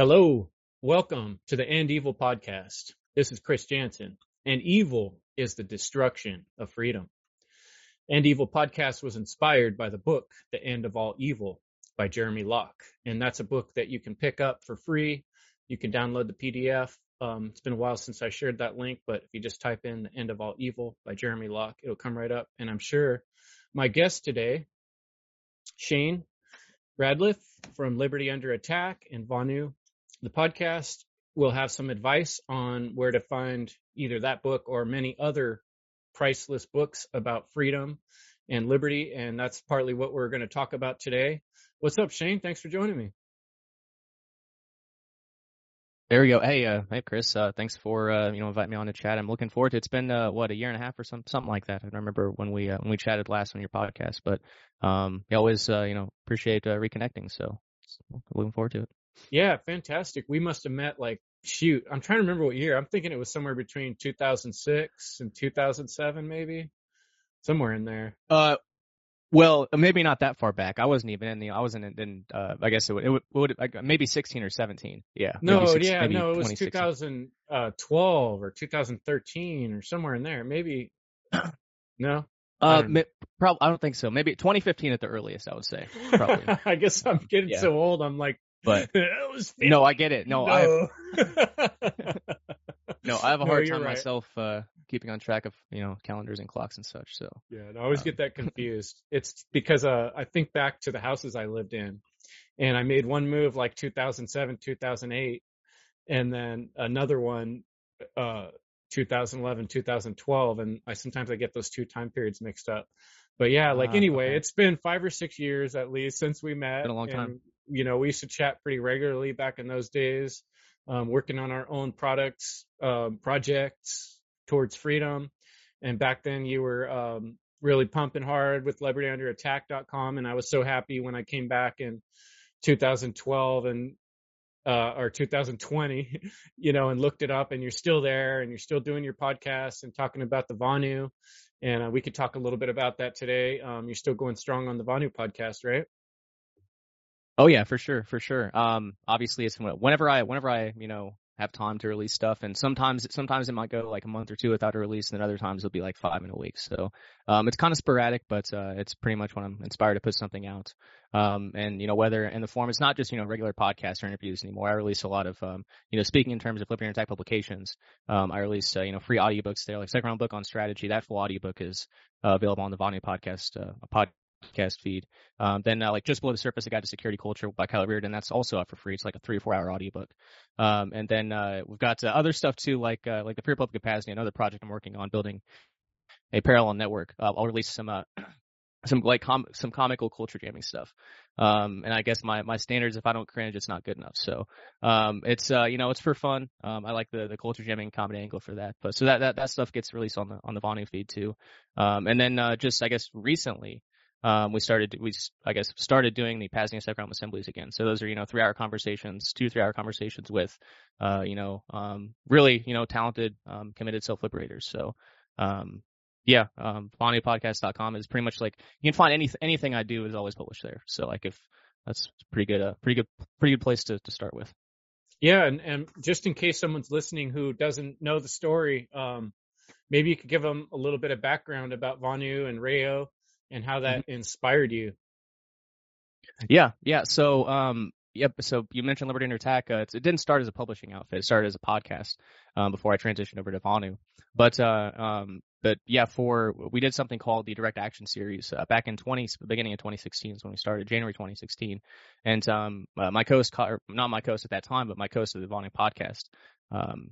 Hello, welcome to the End Evil podcast. This is Chris Jansen, and evil is the destruction of freedom. End Evil podcast was inspired by the book The End of All Evil by Jeremy Locke, and that's a book that you can pick up for free. You can download the PDF. Um, it's been a while since I shared that link, but if you just type in The End of All Evil by Jeremy Locke, it'll come right up. And I'm sure my guest today, Shane Radliff from Liberty Under Attack and Vonu the podcast will have some advice on where to find either that book or many other priceless books about freedom and liberty. And that's partly what we're going to talk about today. What's up, Shane? Thanks for joining me. There we go. Hey, uh, hey, Chris. Uh, thanks for uh, you know inviting me on to chat. I'm looking forward to. It. It's been uh, what a year and a half or some something like that. I remember when we uh, when we chatted last on your podcast. But um, I always uh, you know appreciate uh, reconnecting. So looking forward to it. Yeah, fantastic. We must have met like shoot. I'm trying to remember what year. I'm thinking it was somewhere between 2006 and 2007, maybe somewhere in there. Uh, well, maybe not that far back. I wasn't even in the. I wasn't in. in uh, I guess it would. It would, would like, maybe 16 or 17. Yeah. No, 16, yeah, no. It was 2012 or 2013 or somewhere in there. Maybe. No. Uh, I probably. I don't think so. Maybe 2015 at the earliest. I would say. Probably. I guess I'm getting yeah. so old. I'm like, but no, I get it. No, no. I no, I have a hard no, time right. myself uh, keeping on track of you know calendars and clocks and such. So yeah, I always um, get that confused. it's because uh, I think back to the houses I lived in, and I made one move like 2007, 2008, and then another one. Uh, 2011, 2012, and I sometimes I get those two time periods mixed up. But yeah, like uh, anyway, okay. it's been five or six years at least since we met. Been a long time you know, we used to chat pretty regularly back in those days, um, working on our own products, um, projects towards freedom. And back then you were, um, really pumping hard with libertyunderattack.com. And I was so happy when I came back in 2012 and, uh, or 2020, you know, and looked it up and you're still there and you're still doing your podcast and talking about the Vonu. And uh, we could talk a little bit about that today. Um, you're still going strong on the Vonu podcast, right? Oh yeah, for sure, for sure. Um, obviously it's whenever I, whenever I, you know, have time to release stuff, and sometimes, sometimes it might go like a month or two without a release, and then other times it'll be like five in a week. So, um, it's kind of sporadic, but uh, it's pretty much when I'm inspired to put something out. Um, and you know whether in the form, it's not just you know regular podcasts or interviews anymore. I release a lot of, um, you know, speaking in terms of Liberty Attack publications. Um, I release uh, you know free audiobooks there, like Second Realm book on strategy. That full audiobook is uh, available on the Vonu podcast, uh, podcast feed. Um, then uh, like just below the surface, a guide to security culture by Kyle Rearden. That's also up for free. It's like a three or four hour audiobook. Um, and then uh, we've got uh, other stuff too, like uh, like the Pure Public Capacity, another project I'm working on building a parallel network. Uh, I'll release some uh, some like com- some comical culture jamming stuff. Um, and I guess my, my standards, if I don't cringe, it's not good enough. So, um, it's, uh, you know, it's for fun. Um, I like the, the culture jamming comedy angle for that. But so that, that, that stuff gets released on the, on the Vonu feed too. Um, and then, uh, just, I guess recently, um, we started, we, I guess, started doing the Pasadena Second assemblies again. So those are, you know, three hour conversations, two, three hour conversations with, uh, you know, um, really, you know, talented, um, committed self liberators. So, um, yeah, um, VonuPodcast.com is pretty much like, you can find any, anything I do is always published there. So like if that's pretty good, uh, pretty good, pretty good place to, to start with. Yeah. And, and just in case someone's listening who doesn't know the story, um, maybe you could give them a little bit of background about Vonu and Rayo and how that mm-hmm. inspired you. Yeah, yeah. So, um, yep. So you mentioned Liberty Under Attack. Uh, it didn't start as a publishing outfit. It started as a podcast um, before I transitioned over to Vonu. But, uh, um, but yeah, for we did something called the Direct Action Series uh, back in 20, beginning of 2016 is when we started, January 2016. And um, uh, my co-host, not my co-host at that time, but my co-host of the Vonu podcast, um,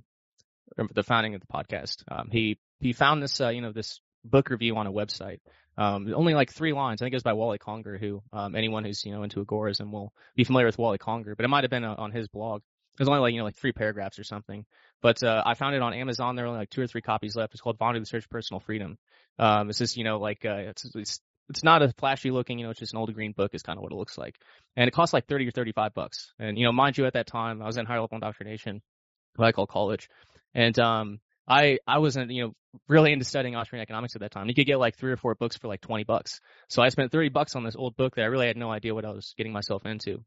the founding of the podcast, um, he he found this, uh, you know, this book review on a website um, only like three lines. I think it was by Wally Conger, who um, anyone who's you know into agorism will be familiar with Wally Conger, but it might have been uh, on his blog. It was only like you know like three paragraphs or something. But uh, I found it on Amazon. There are only like two or three copies left. It's called Vonu: The Search Personal Freedom. Um, it's just you know like uh, it's, it's it's not a flashy looking, you know, it's just an old green book is kind of what it looks like. And it costs like 30 or 35 bucks. And, you know, mind you, at that time, I was in higher level indoctrination, what I call college. And, um, I I wasn't you know really into studying Austrian economics at that time. You could get like three or four books for like twenty bucks. So I spent thirty bucks on this old book that I really had no idea what I was getting myself into.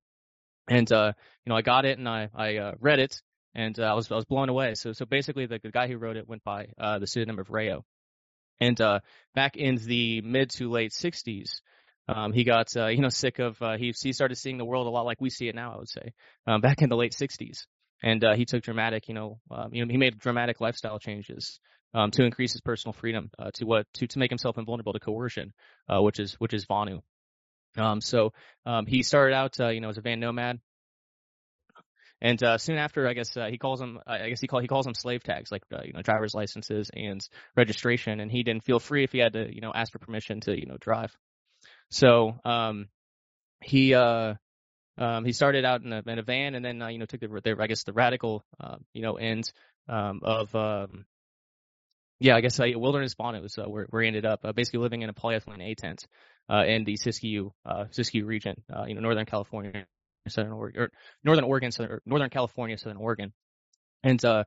And uh, you know, I got it and I I uh, read it and uh, I was I was blown away. So so basically, the, the guy who wrote it went by uh, the pseudonym of Rayo. And uh, back in the mid to late 60s, um, he got uh, you know sick of uh, he he started seeing the world a lot like we see it now. I would say um, back in the late 60s, and uh, he took dramatic you know um, you know he made dramatic lifestyle changes um, to increase his personal freedom uh, to what to to make himself invulnerable to coercion, uh, which is which is Vonu. Um, so um, he started out uh, you know as a van nomad. And uh, soon after, I guess uh, he calls them. I guess he call he calls them slave tags, like you know driver's licenses and registration. And he didn't feel free if he had to, you know, ask for permission to, you know, drive. So um, he uh, um, he started out in a, in a van, and then uh, you know took the, the I guess the radical uh, you know end um, of um, yeah I guess uh, wilderness Vonu uh, where, where he ended up uh, basically living in a polyethylene A tent uh, in the Siskiyou uh, Siskiyou region, uh, you know Northern California, Southern Oregon, or Northern Oregon, Southern, Northern California, Southern Oregon, and uh,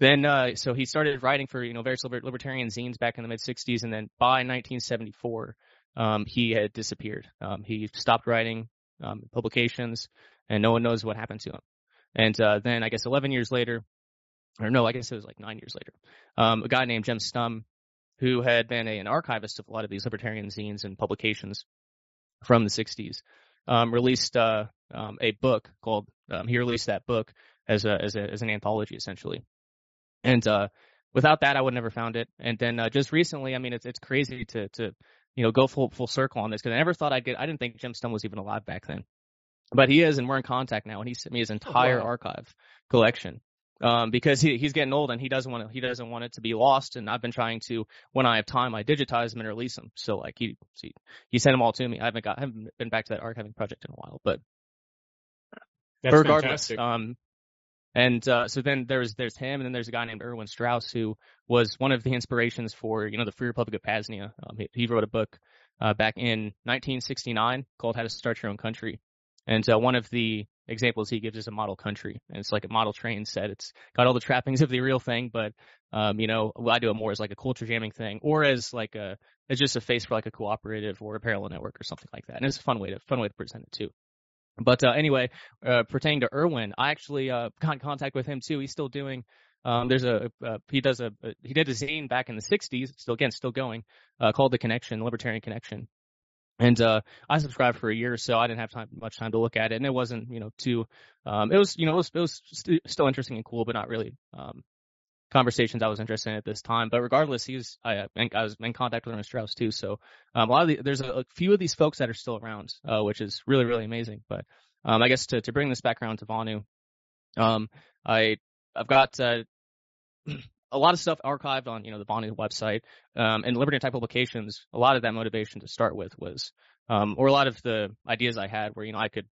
then uh, so he started writing for you know various libertarian zines back in the mid '60s, and then by 1974 um, he had disappeared. Um, he stopped writing um, publications, and no one knows what happened to him. And uh, then I guess 11 years later, or no, I guess it was like nine years later, um, a guy named Jim Stumm, who had been a, an archivist of a lot of these libertarian zines and publications from the 60s, um, released uh, um, a book called. he released that book as a as a as an anthology essentially, and uh, without that, I would never found it. And then uh, just recently, I mean, it's it's crazy to to you know, go full full circle on this because I never thought I'd get. I didn't think Jim Stumm was even alive back then, but he is, and we're in contact now. And he sent me his entire oh, wow. archive collection um, because he, he's getting old and he doesn't want to. He doesn't want it to be lost. And I've been trying to, when I have time, I digitize them and release them. So like he he, he sent them all to me. I haven't got I haven't been back to that archiving project in a while, but That's regardless, fantastic. um, and uh, so then there's there's him, and then there's a guy named Erwin Strauss who was one of the inspirations for you know the Free Republic of Paznia. Um, he, he, wrote a book uh, back in 1969 called How to Start Your Own Country, and uh, one of the examples he gives is a model country, and it's like a model train set. It's got all the trappings of the real thing, but um, you know I do it more as like a culture jamming thing, or as like a as just a face for like a cooperative or a parallel network or something like that. And it's a fun way to fun way to present it too. But uh, anyway, uh, pertaining to Erwin, I actually uh, got in contact with him too. He's still doing. Um, there's a uh, he does a, he did a zine back in the '60s, still again still going, uh, called the Connection, Libertarian Connection. And uh, I subscribed for a year or so. I didn't have time much time to look at it, and it wasn't you know too. Um, it was you know it was, it was st- still interesting and cool, but not really um, conversations I was interested in at this time. But regardless, he's I, I was in contact with Ernest Strauss too. So um, a lot of the, there's a, a, few of these folks that are still around, uh, which is really really amazing. But um, I guess to to bring this background to Vonu, um, I I've got uh, a lot of stuff archived on you know the Vonu website um, and Liberty Type Publications. A lot of that motivation to start with was, um, or a lot of the ideas I had where you know I could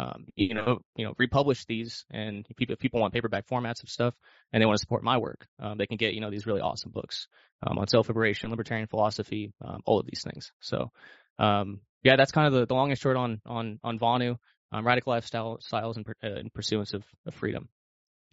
um, you know, you know, republish these, and people, if people want paperback formats of stuff, and they want to support my work, um, they can get, you know, these really awesome books um, on self-liberation, libertarian philosophy, um, all of these things. So, um, yeah, that's kind of the, the long and short on on on Vonu, um, radical lifestyle styles and uh, in pursuance of, of freedom.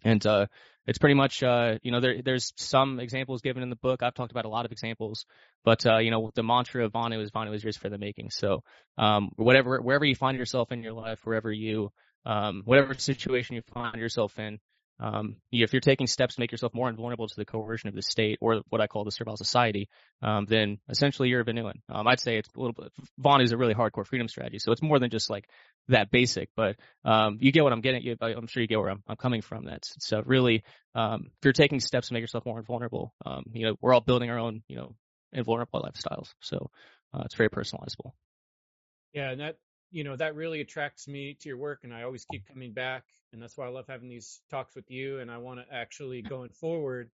And uh, it's pretty much, uh, you know, there, there's some examples given in the book. I've talked about a lot of examples, but uh, you know, the mantra of Vonu is Vonu is yours for the making. So, um, whatever, wherever you find yourself in your life, wherever you, um, whatever situation you find yourself in, um, if you're taking steps to make yourself more invulnerable to the coercion of the state or what I call the servile society, um, then essentially you're a Vonuan. Um, I'd say it's a little bit, Vonu is a really hardcore freedom strategy. So it's more than just like that basic, but, um, you get what I'm getting. You, I'm sure you get where I'm, I'm coming from. That's so really, um, if you're taking steps to make yourself more invulnerable, um, you know, we're all building our own, you know, invulnerable lifestyles. So, uh, it's very personalizable. Yeah. And that, you know, that really attracts me to your work and I always keep coming back. And that's why I love having these talks with you. And I want to actually going forward,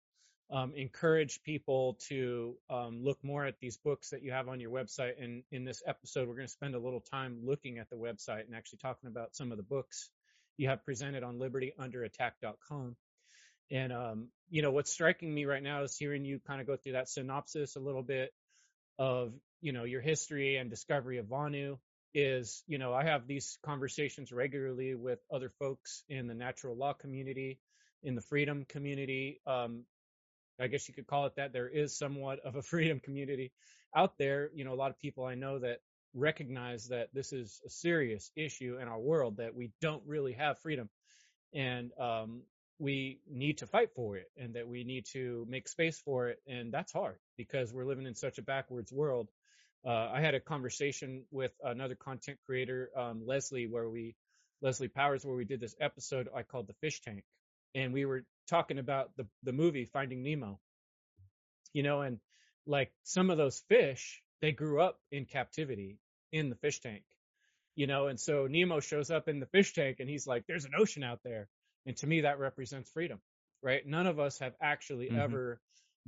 um, encourage people to um, look more at these books that you have on your website. And in this episode, we're going to spend a little time looking at the website and actually talking about some of the books you have presented on libertyunderattack.com. And, um, you know, what's striking me right now is hearing you kind of go through that synopsis a little bit of, you know, your history and discovery of Vonu is, you know, I have these conversations regularly with other folks in the natural law community, in the freedom community. Um, I guess you could call it that. There is somewhat of a freedom community out there. You know, a lot of people I know that recognize that this is a serious issue in our world that we don't really have freedom and um, we need to fight for it and that we need to make space for it and that's hard because we're living in such a backwards world uh, i had a conversation with another content creator um, leslie where we leslie powers where we did this episode i called the fish tank. And we were talking about the, the movie finding nemo. You know and like some of those fish they grew up in captivity in the fish tank. You know and so nemo shows up in the fish tank and he's like there's an ocean out there. And to me that represents freedom right? None of us have actually mm-hmm. ever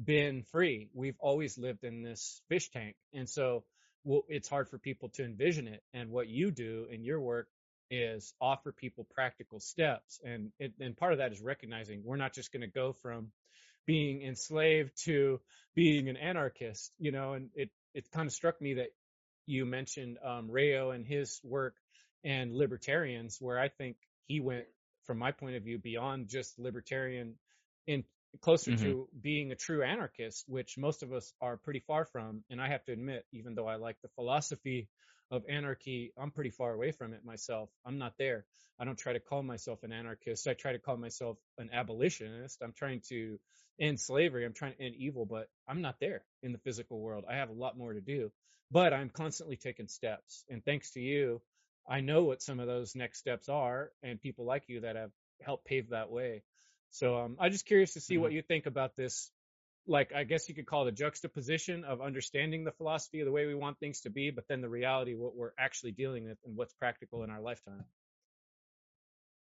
been free. We've always lived in this fish tank. And so well, it's hard for people to envision it. And what you do in your work is offer people practical steps. And it, and part of that is recognizing we're not just going to go from being enslaved to being an anarchist you know? And it it kind of struck me that you mentioned um, Rayo and his work and libertarians, where I think he went, from my point of view, beyond just libertarian in closer mm-hmm. to being a true anarchist, which most of us are pretty far from. And I have to admit, even though I like the philosophy of anarchy, I'm pretty far away from it myself. I'm not there. I don't try to call myself an anarchist. I try to call myself an abolitionist. I'm trying to end slavery. I'm trying to end evil, but I'm not there in the physical world. I have a lot more to do but I'm constantly taking steps. And thanks to you, I know what some of those next steps are and people like you that have helped pave that way. So um, I'm just curious to see mm-hmm. what you think about this. Like, I guess you could call it a juxtaposition of understanding the philosophy of the way we want things to be, but then the reality, what we're actually dealing with and what's practical in our lifetime.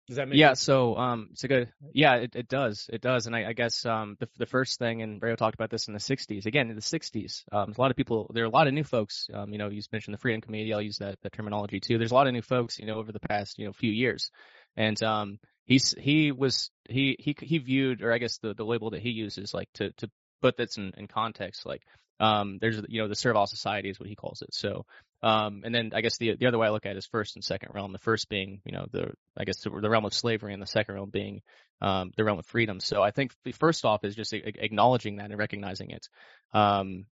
Does that make yeah, sense? so um, it's a good yeah, it, it does, it does, and I, I guess um, the the first thing, and Rayo talked about this in the '60s. Again, in the '60s, um, a lot of people, there are a lot of new folks. Um, you know, you mentioned the Freedom Committee. I'll use that that terminology too. There's a lot of new folks, you know, over the past you know few years, and um, he's he was he he he viewed, or I guess the the label that he uses, like to to put this in, in context, like um, there's you know the servile society is what he calls it. So um, and then I guess the the other way I look at it is first and second realm. The first being you know the I guess the, the realm of slavery, and the second realm being um, the realm of freedom. So I think the first off is just a- acknowledging that and recognizing it. Um,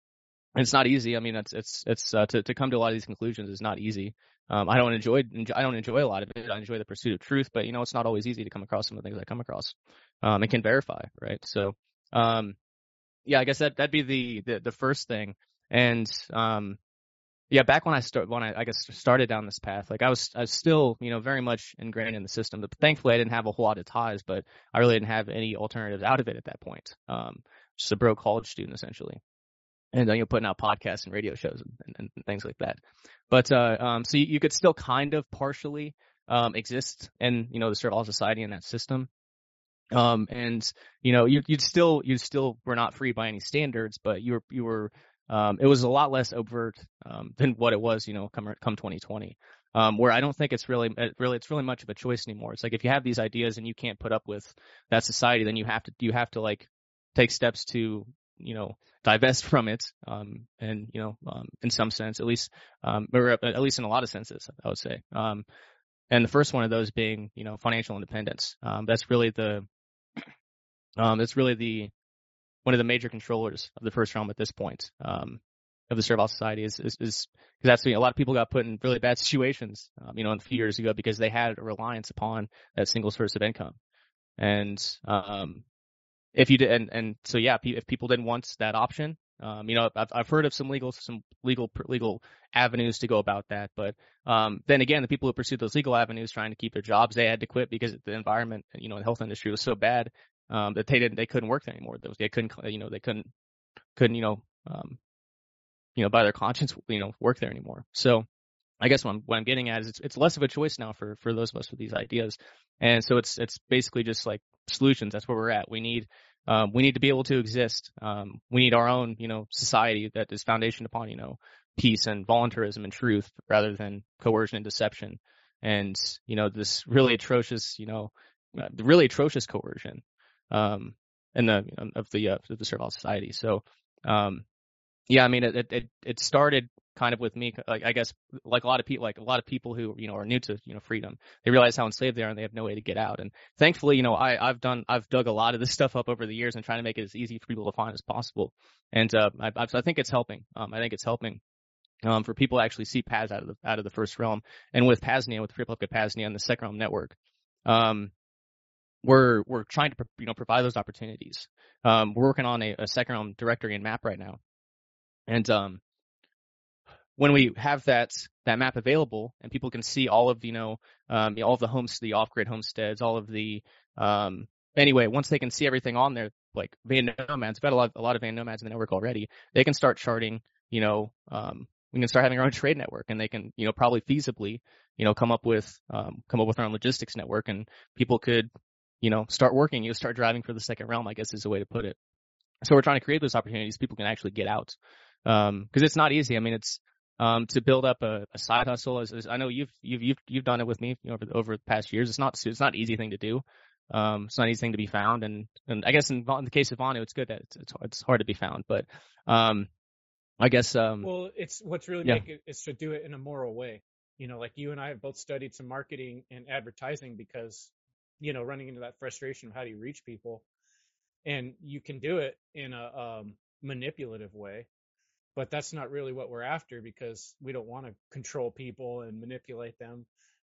it's not easy. I mean, it's it's it's uh, to to come to a lot of these conclusions is not easy. Um, I don't enjoy I don't enjoy a lot of it. I enjoy the pursuit of truth, but you know, it's not always easy to come across some of the things I come across. Um, and can verify, right? So, um, yeah, I guess that that'd be the the, the first thing. And um, yeah, back when I start when I, I guess started down this path, like I was I was still you know very much ingrained in the system. But thankfully, I didn't have a whole lot of ties, but I really didn't have any alternatives out of it at that point. Um, just a broke college student essentially, and then you're putting out podcasts and radio shows and, and, and things like that. But uh, um, so you, you, could still kind of partially um, exist in you know the servile society in that system. Um, and you know, you, would still, you still were not free by any standards, but you were, you were, um, it was a lot less overt, um, than what it was, you know, come, come 2020. Um, where I don't think it's really, really, it's really much of a choice anymore. It's like if you have these ideas and you can't put up with that society, then you have to, you have to like take steps to, you know, divest from it. Um, and, you know, um, in some sense, at least, um, or at least in a lot of senses, I would say. Um, and the first one of those being, you know, financial independence. Um, that's really the, um, it's really the one of the major controllers of the first realm at this point um, of the servile society is is because that's a lot of people got put in really bad situations, um, you know, a few years ago because they had a reliance upon that single source of income, and um, if you did, and and so yeah, if people didn't want that option, um, you know, I've, I've heard of some legal, some legal, legal avenues to go about that. But, um, then again, the people who pursued those legal avenues trying to keep their jobs, they had to quit because the environment, you know, the health industry was so bad, um, that they didn't, they couldn't work anymore. They couldn't, you know, they couldn't, couldn't, you know, um, you know, by their conscience, you know, work there anymore. So I guess what I'm, what I'm getting at is it's, it's less of a choice now for, for those of us with these ideas. And so it's, it's basically just like solutions. That's where we're at. We need, um, we need to be able to exist. Um, we need our own, you know, society that is foundation upon, you know, peace and voluntarism and truth rather than coercion and deception. And, you know, this really atrocious, you know, uh, really atrocious coercion, um, in the, you know, of the, uh, of the servile society. So, um, yeah, I mean, it, it, it started kind of with me, like I guess, like a lot of people, like a lot of people who you know are new to you know freedom, they realize how enslaved they are and they have no way to get out. And thankfully, you know, I I've done I've dug a lot of this stuff up over the years and trying to make it as easy for people to find as possible. And uh, I I think it's helping. Um, I think it's helping. um, for people to actually see Paz out of the out of the first realm. And with Paznia, with the Republic of Paznia and the Second Realm Network, um, we're we're trying to you know provide those opportunities. Um, we're working on a, a Second Realm directory and map right now, and um, when we have that that map available and people can see all of you know um, all of the homes, the off grid homesteads, all of the um, anyway, once they can see everything on there, like van nomads, we've got a lot a lot of van nomads in the network already. They can start charting, you know, um, we can start having our own trade network, and they can you know probably feasibly you know come up with um, come up with our own logistics network, and people could you know start working, you start driving for the second realm, I guess is a way to put it. So we're trying to create those opportunities people can actually get out because um, it's not easy. I mean, it's um, to build up a, a side hustle. As, as, I know you've you've you've you've done it with me you know, over the, over the past years. It's not it's not an easy thing to do. Um, it's not an easy thing to be found, and and I guess in, in the case of Vonu, it's good that it's, it's it's hard to be found. But um, I guess um, well, it's what's really yeah. make it is to do it in a moral way. You know, like you and I have both studied some marketing and advertising because you know running into that frustration of how do you reach people, and you can do it in a um, manipulative way but that's not really what we're after because we don't want to control people and manipulate them.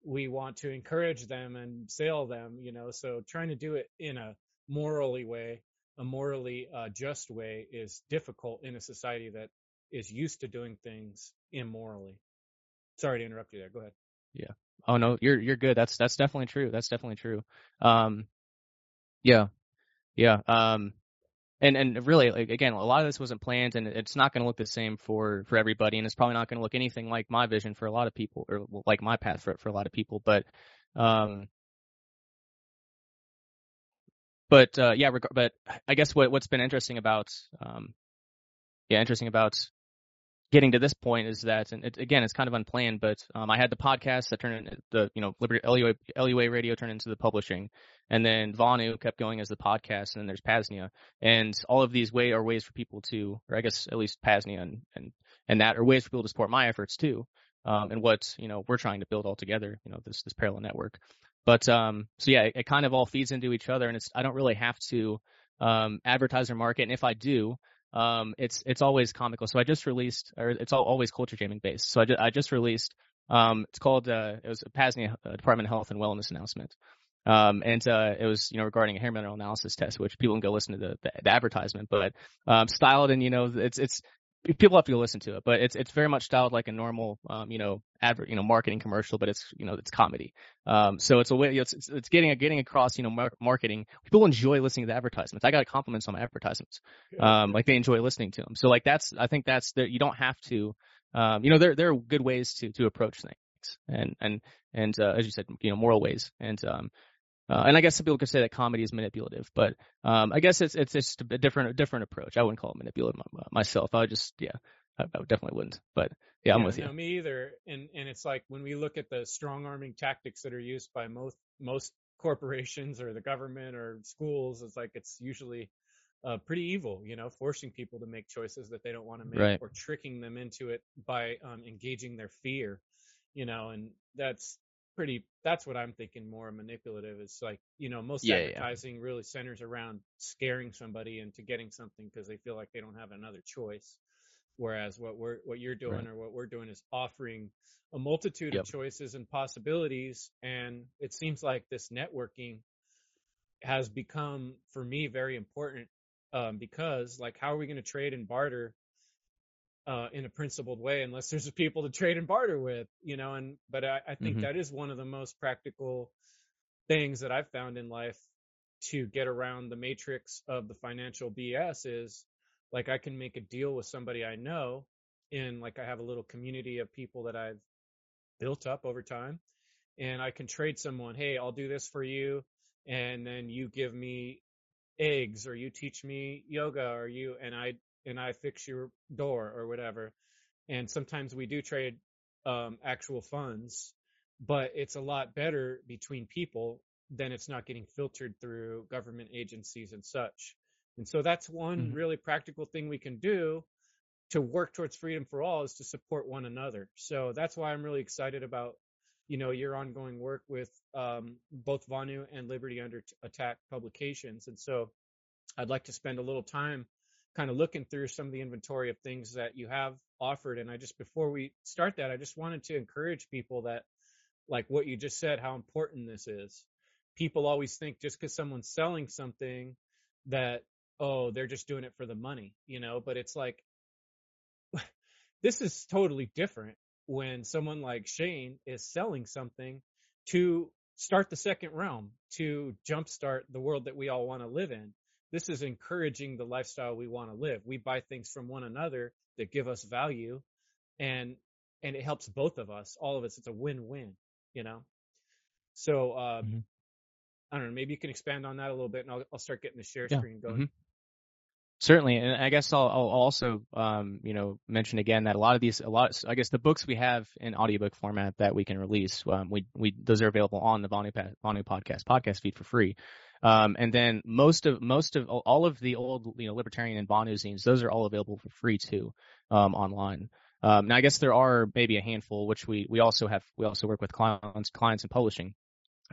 We want to encourage them and sail them, you know. So trying to do it in a morally way, a morally uh, just way, is difficult in a society that is used to doing things immorally. Sorry to interrupt you there. Go ahead. Yeah. Oh no, you're you're good. That's that's definitely true. That's definitely true. Um, yeah, yeah. Um, and and really like, again a lot of this wasn't planned and it's not going to look the same for for everybody and it's probably not going to look anything like my vision for a lot of people or like my path for for a lot of people but um but uh yeah reg- but i guess what what's been interesting about um yeah interesting about getting to this point is that, and it, again, it's kind of unplanned, but um, I had the podcast that turned the, you know, LUA, LUA Radio turned into the publishing, and then Vonu kept going as the podcast, and then there's Paznia, and all of these way are ways for people to, or I guess at least Paznia and and and that are ways for people to support my efforts too, um, and what you know we're trying to build all together, you know, this this parallel network. But um, so yeah, it, it kind of all feeds into each other, and it's I don't really have to um, advertise or market, and if I do, um, it's it's always comical. So I just released, or it's all, always culture jamming based. So I, I just released. Um, it's called uh, it was a Paznia uh, Department of Health and Wellness announcement. Um, and uh, it was you know regarding a hair mineral analysis test, which people can go listen to the, the, the advertisement, but um, styled and you know it's it's people have to go listen to it, but it's it's very much styled like a normal, um, you know, advert, you know, marketing commercial, but it's you know it's comedy. Um, so it's a way it's it's, it's getting getting across, you know, mar- marketing. People enjoy listening to advertisements. I got compliments on my advertisements, um, like they enjoy listening to them. So like that's I think that's that you don't have to, um, you know, there there are good ways to to approach things, and and and uh, as you said, you know, moral ways, and um, uh, and I guess some people could say that comedy is manipulative, but um, I guess it's it's just a different a different approach. I wouldn't call it manipulative myself. I would just yeah, I, I definitely wouldn't. But yeah, I'm yeah, with you. No, me either. And and it's like when we look at the strong arming tactics that are used by most most corporations or the government or schools, it's like it's usually uh, pretty evil, you know, forcing people to make choices that they don't want to make right. or tricking them into it by um, engaging their fear, you know, and that's pretty that's what i'm thinking more manipulative it's like you know most yeah, advertising yeah. really centers around scaring somebody into getting something because they feel like they don't have another choice whereas what we're what you're doing right. or what we're doing is offering a multitude yep. of choices and possibilities and it seems like this networking has become for me very important um, because like how are we going to trade and barter uh, in a principled way unless there's people to trade and barter with, you know. And but I, I think mm-hmm. that is one of the most practical things that I've found in life to get around the matrix of the financial BS is like I can make a deal with somebody I know and like I have a little community of people that I've built up over time and I can trade someone, hey, I'll do this for you and then you give me eggs or you teach me yoga or you and I and I fix your door or whatever. And sometimes we do trade um, actual funds, but it's a lot better between people than it's not getting filtered through government agencies and such. And so that's one mm-hmm. really practical thing we can do to work towards freedom for all is to support one another. So that's why I'm really excited about, you know, your ongoing work with um, both Vonu and Liberty Under Attack publications. And so I'd like to spend a little time kind of looking through some of the inventory of things that you have offered. And I just, before we start that, I just wanted to encourage people that, like what you just said, how important this is. People always think just because someone's selling something that, oh, they're just doing it for the money, you know, but it's like, this is totally different when someone like Shane is selling something to start the second realm, to jumpstart the world that we all want to live in. This is encouraging the lifestyle we want to live. We buy things from one another that give us value and and it helps both of us, all of us. It's a win-win, you know. So uh, mm-hmm. I don't know. Maybe you can expand on that a little bit, and I'll, I'll start getting the share yeah. screen going. Mm-hmm. Certainly, and I guess I'll, I'll also, um, you know, mention again that a lot of these, a lot, I guess the books we have in audiobook format that we can release, um, we, we, those are available on the Vonu, Vonu podcast podcast feed for free. Um, and then most of, most of, all of the old, you know, libertarian and Vonu zines, those are all available for free too, um, online. Um, now I guess there are maybe a handful, which we, we also have, we also work with clients, clients in publishing.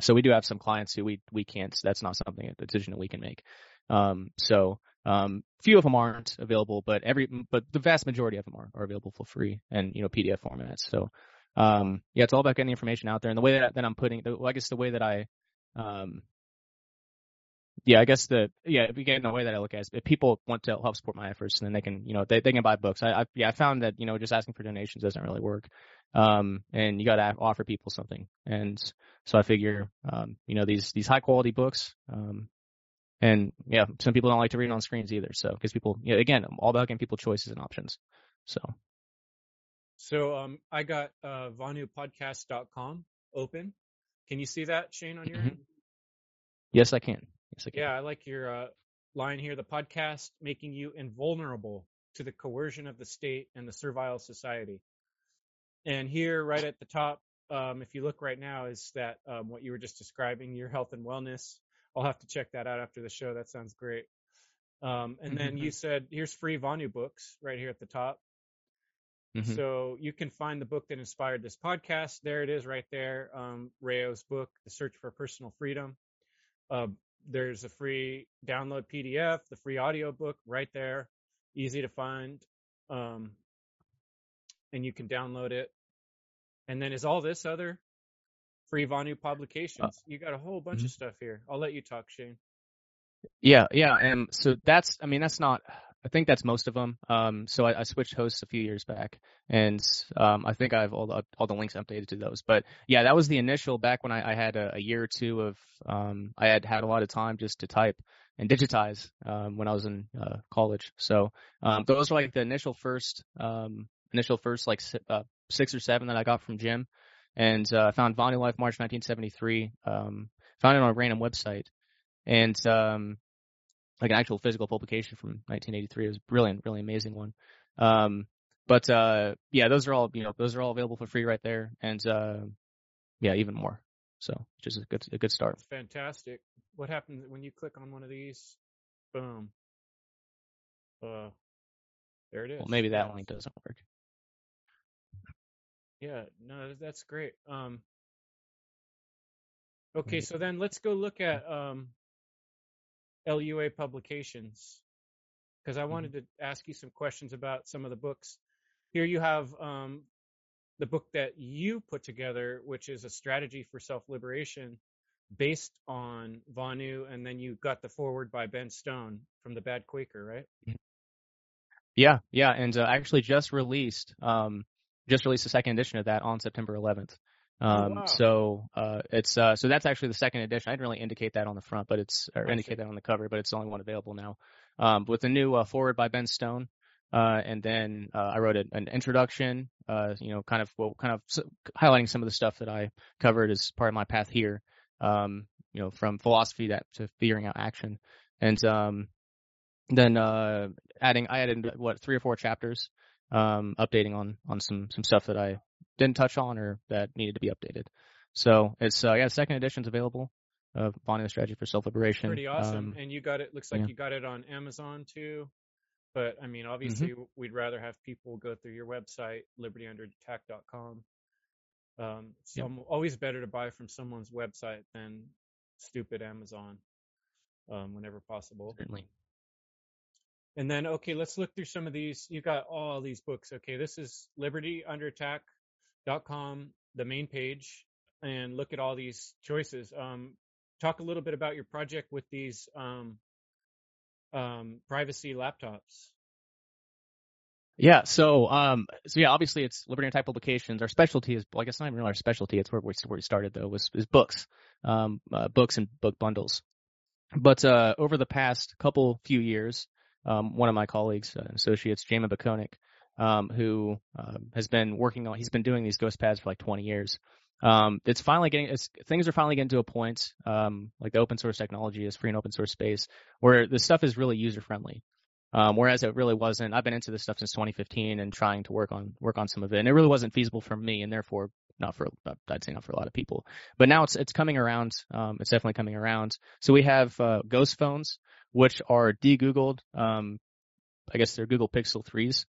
So we do have some clients who we, we can't, that's not something, a decision that we can make. Um, so, um, few of them aren't available, but every, but the vast majority of them are, are available for free and, you know, PDF formats. So, um, yeah, it's all about getting information out there and the way that, that I'm putting, well, I guess the way that I, um, yeah, I guess the yeah, again the way that I look at it is if people want to help support my efforts, and then they can you know they they can buy books. I, I yeah I found that you know just asking for donations doesn't really work, um, and you got to offer people something, and so I figure um, you know these these high quality books, um, and yeah, some people don't like to read on screens either. So because people, yeah, again, I'm all about giving people choices and options. So. So um, I got uh, VonuPodcast.com open. Can you see that, Shane, on your mm-hmm. end? Yes, I can. Yes, I can. Yeah, I like your uh, line here. The podcast making you invulnerable to the coercion of the state and the servile society. And here, right at the top, um, if you look right now, is that um, what you were just describing, your health and wellness I'll have to check that out after the show. That sounds great. Um, and then you said, here's free Vonu books right here at the top. Mm-hmm. So you can find the book that inspired this podcast. There it is right there. Um, Rayo's book, The Search for Personal Freedom. Uh, there's a free download PDF, the free audio book right there. Easy to find. Um, and you can download it. And then is all this other free Vonu uh, publications. You got a whole bunch mm-hmm. of stuff here. I'll let you talk, Shane. Yeah, yeah, and so that's, I mean, that's not. I think that's most of them. Um, so I, I switched hosts a few years back, and um, I think I have all the all the links updated to those. But yeah, that was the initial back when I, I had a, a, year or two of um, I had had a lot of time just to type and digitize um, when I was in uh, college. So um, those were like the initial first um, initial first like uh, six or seven that I got from Jim and uh, found Vonu Life March 1973. Um, found it on a random website, and like an actual physical publication from 1983. It was brilliant, really amazing one. Um, but uh, yeah, those are all you know, those are all available for free right there, and uh, yeah, even more. So, is a good a good start. Fantastic. What happens when you click on one of these? Boom. Uh, there it is. Well, maybe that link doesn't work. Yeah, no, that's great. Um, okay, so then let's go look at um, LUA publications because I wanted mm-hmm. to ask you some questions about some of the books. Here you have um, the book that you put together, which is a strategy for self liberation based on Vonu, and then you got the forward by Ben Stone from the Bad Quaker, right? Mm-hmm. Yeah, yeah, and uh, actually just released um, just released a second edition of that on September 11th. Um, oh, wow. so, uh, it's, uh, so that's actually the second edition. I didn't really indicate that on the front, but it's, or indicate that on the cover, but it's the only one available now. Um, with the new, uh, forward by Ben Stone. Uh, and then, uh, I wrote a, an introduction, uh, you know, kind of, well, kind of highlighting some of the stuff that I covered as part of my path here. Um, you know, from philosophy that to figuring out action. And, um, then, uh, adding, I added what, three or four chapters um, updating on on some some stuff that I didn't touch on or that needed to be updated. So it's uh, yeah, second edition's available of Vonu the Strategy for Self Liberation. Pretty awesome. Um, and you got it. Looks like yeah. you got it on Amazon too. But I mean, obviously, mm-hmm. we'd rather have people go through your website, libertyunderattack.com. Um, it's always better to buy from someone's website than stupid Amazon, um, whenever possible. Certainly. And then, okay, let's look through some of these. You got all these books. Okay, this is libertyunderattack.com, the main page, and look at all these choices. Um, talk a little bit about your project with these um, um, privacy laptops. Yeah. So, um, so yeah, obviously it's Liberty Type Publications. Our specialty is, well, I guess not even really our specialty. It's where we, where we started though, was, is books, um, uh, books and book bundles. But, uh, over the past couple few years, um, one of my colleagues uh, associates, Jamin Bakonik, um, who, uh, has been working on, he's been doing these ghost pads for like 20 years. Um, it's finally getting, it's, things are finally getting to a point, um, like the open source technology is free and open source space where the stuff is really user friendly. Um, whereas it really wasn't. I've been into this stuff since 2015 and trying to work on work on some of it, and it really wasn't feasible for me, and therefore not for I'd say not for a lot of people. But now it's it's coming around. Um, it's definitely coming around. So we have uh, Ghost phones, which are de-Googled. Um, I guess they're Google Pixel threes,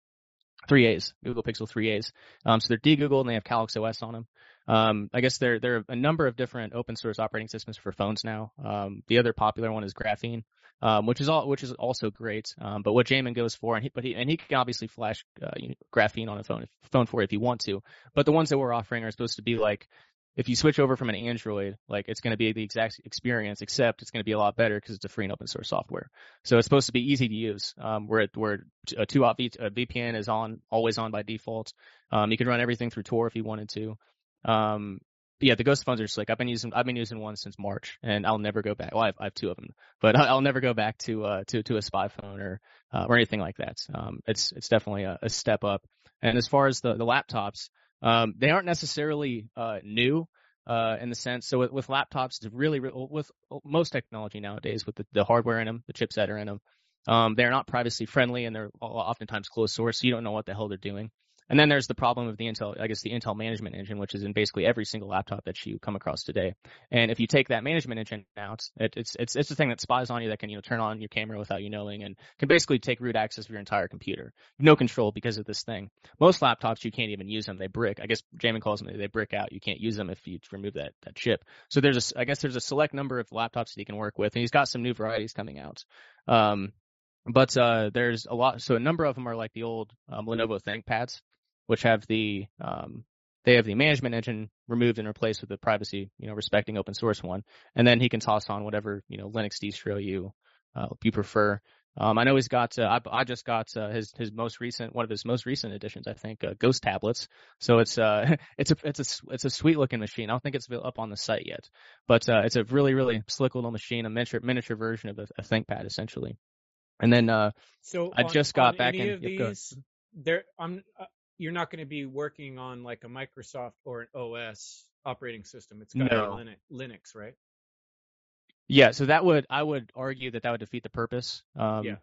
three A's, Google Pixel three A's. Um, so they're de-Googled and they have Calyx OS on them. Um, I guess there there are a number of different open source operating systems for phones now. Um, the other popular one is Graphene um, which is all which is also great. Um, but what Jamin goes for, and he but he and he can obviously flash uh, you know, graphene on a phone phone for if you want to. But the ones that we're offering are supposed to be like if you switch over from an Android, like it's going to be the exact experience, except it's going to be a lot better because it's a free and open source software. So it's supposed to be easy to use. Um, where where a two op VPN is on always on by default. Um, you can run everything through Tor if you wanted to. Um, yeah, the ghost phones are slick. I've been using I've been using one since March, and I'll never go back. Well, I have, I have two of them, but I'll never go back to uh to to a spy phone or uh, or anything like that. Um, it's it's definitely a, a step up. And as far as the the laptops, um, they aren't necessarily uh new uh in the sense. So with, with laptops, it's really with most technology nowadays, with the, the hardware in them, the chips that are in them, um, they're not privacy friendly and they're oftentimes closed source, so you don't know what the hell they're doing. And then there's the problem of the Intel, I guess the Intel management engine, which is in basically every single laptop that you come across today. And if you take that management engine out, it, it's it's it's the thing that spies on you that can you know turn on your camera without you knowing and can basically take root access of your entire computer. No control because of this thing. Most laptops you can't even use them; they brick. I guess Jamin calls them they brick out. You can't use them if you remove that that chip. So there's a I guess there's a select number of laptops that he can work with, and he's got some new varieties coming out. Um, but uh, there's a lot. So a number of them are like the old um, Lenovo ThinkPads which have the um, they have the management engine removed and replaced with the privacy, you know, respecting open source one, and then he can toss on whatever you know Linux distro you uh, you prefer. Um, I know he's got. Uh, I, I just got uh, his his most recent one of his most recent editions. I think uh, Ghost tablets. So it's uh it's a it's a it's a sweet looking machine. I don't think it's up on the site yet, but uh, it's a really really slick little machine, a miniature miniature version of a, a ThinkPad essentially. And then uh, so I on, just got back in. These, there, I'm you're not going to be working on like a Microsoft or an OS operating system. It's got no. to be Linux, Linux, right? Yeah, so that would I would argue that that would defeat the purpose. Um, yeah,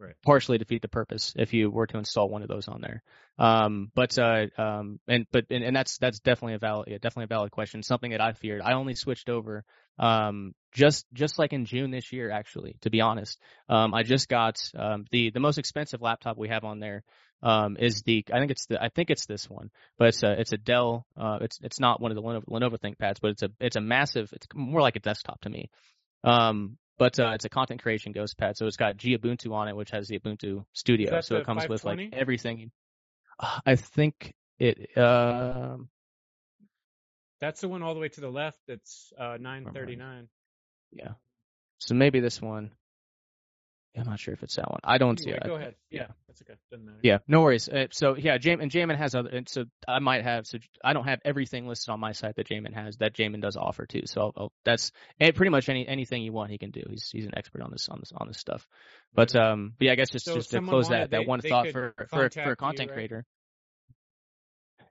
right. Partially defeat the purpose if you were to install one of those on there. Um, but uh, um, and but and, and that's that's definitely a valid yeah, definitely a valid question. Something that I feared. I only switched over um, just just like in June this year, actually. To be honest, um, I just got um, the the most expensive laptop we have on there um, is the I think it's the I think it's this one, but it's a it's a Dell. Uh, it's it's not one of the Lenovo, Lenovo ThinkPads, but it's a it's a massive. It's more like a desktop to me. Um, but uh, it's a content creation ghost pad, so it's got GUbuntu on it, which has the Ubuntu Studio, so it comes with like everything. I think it. Uh, That's the one all the way to the left. It's uh, 939. Yeah. So maybe this one. I'm not sure if it's that one. I don't see it. Go I, ahead. Yeah, that's okay. Doesn't matter. Yeah, no worries. Uh, so yeah, Jamin and Jamin has other. So I might have. So I don't have everything listed on my site that Jamin has. That Jamin does offer too. So I'll, I'll, that's pretty much any anything you want he can do. He's he's an expert on this on this on this stuff. But um, but yeah, I guess just so just to close that that they, one they thought for for for a content you, right? creator.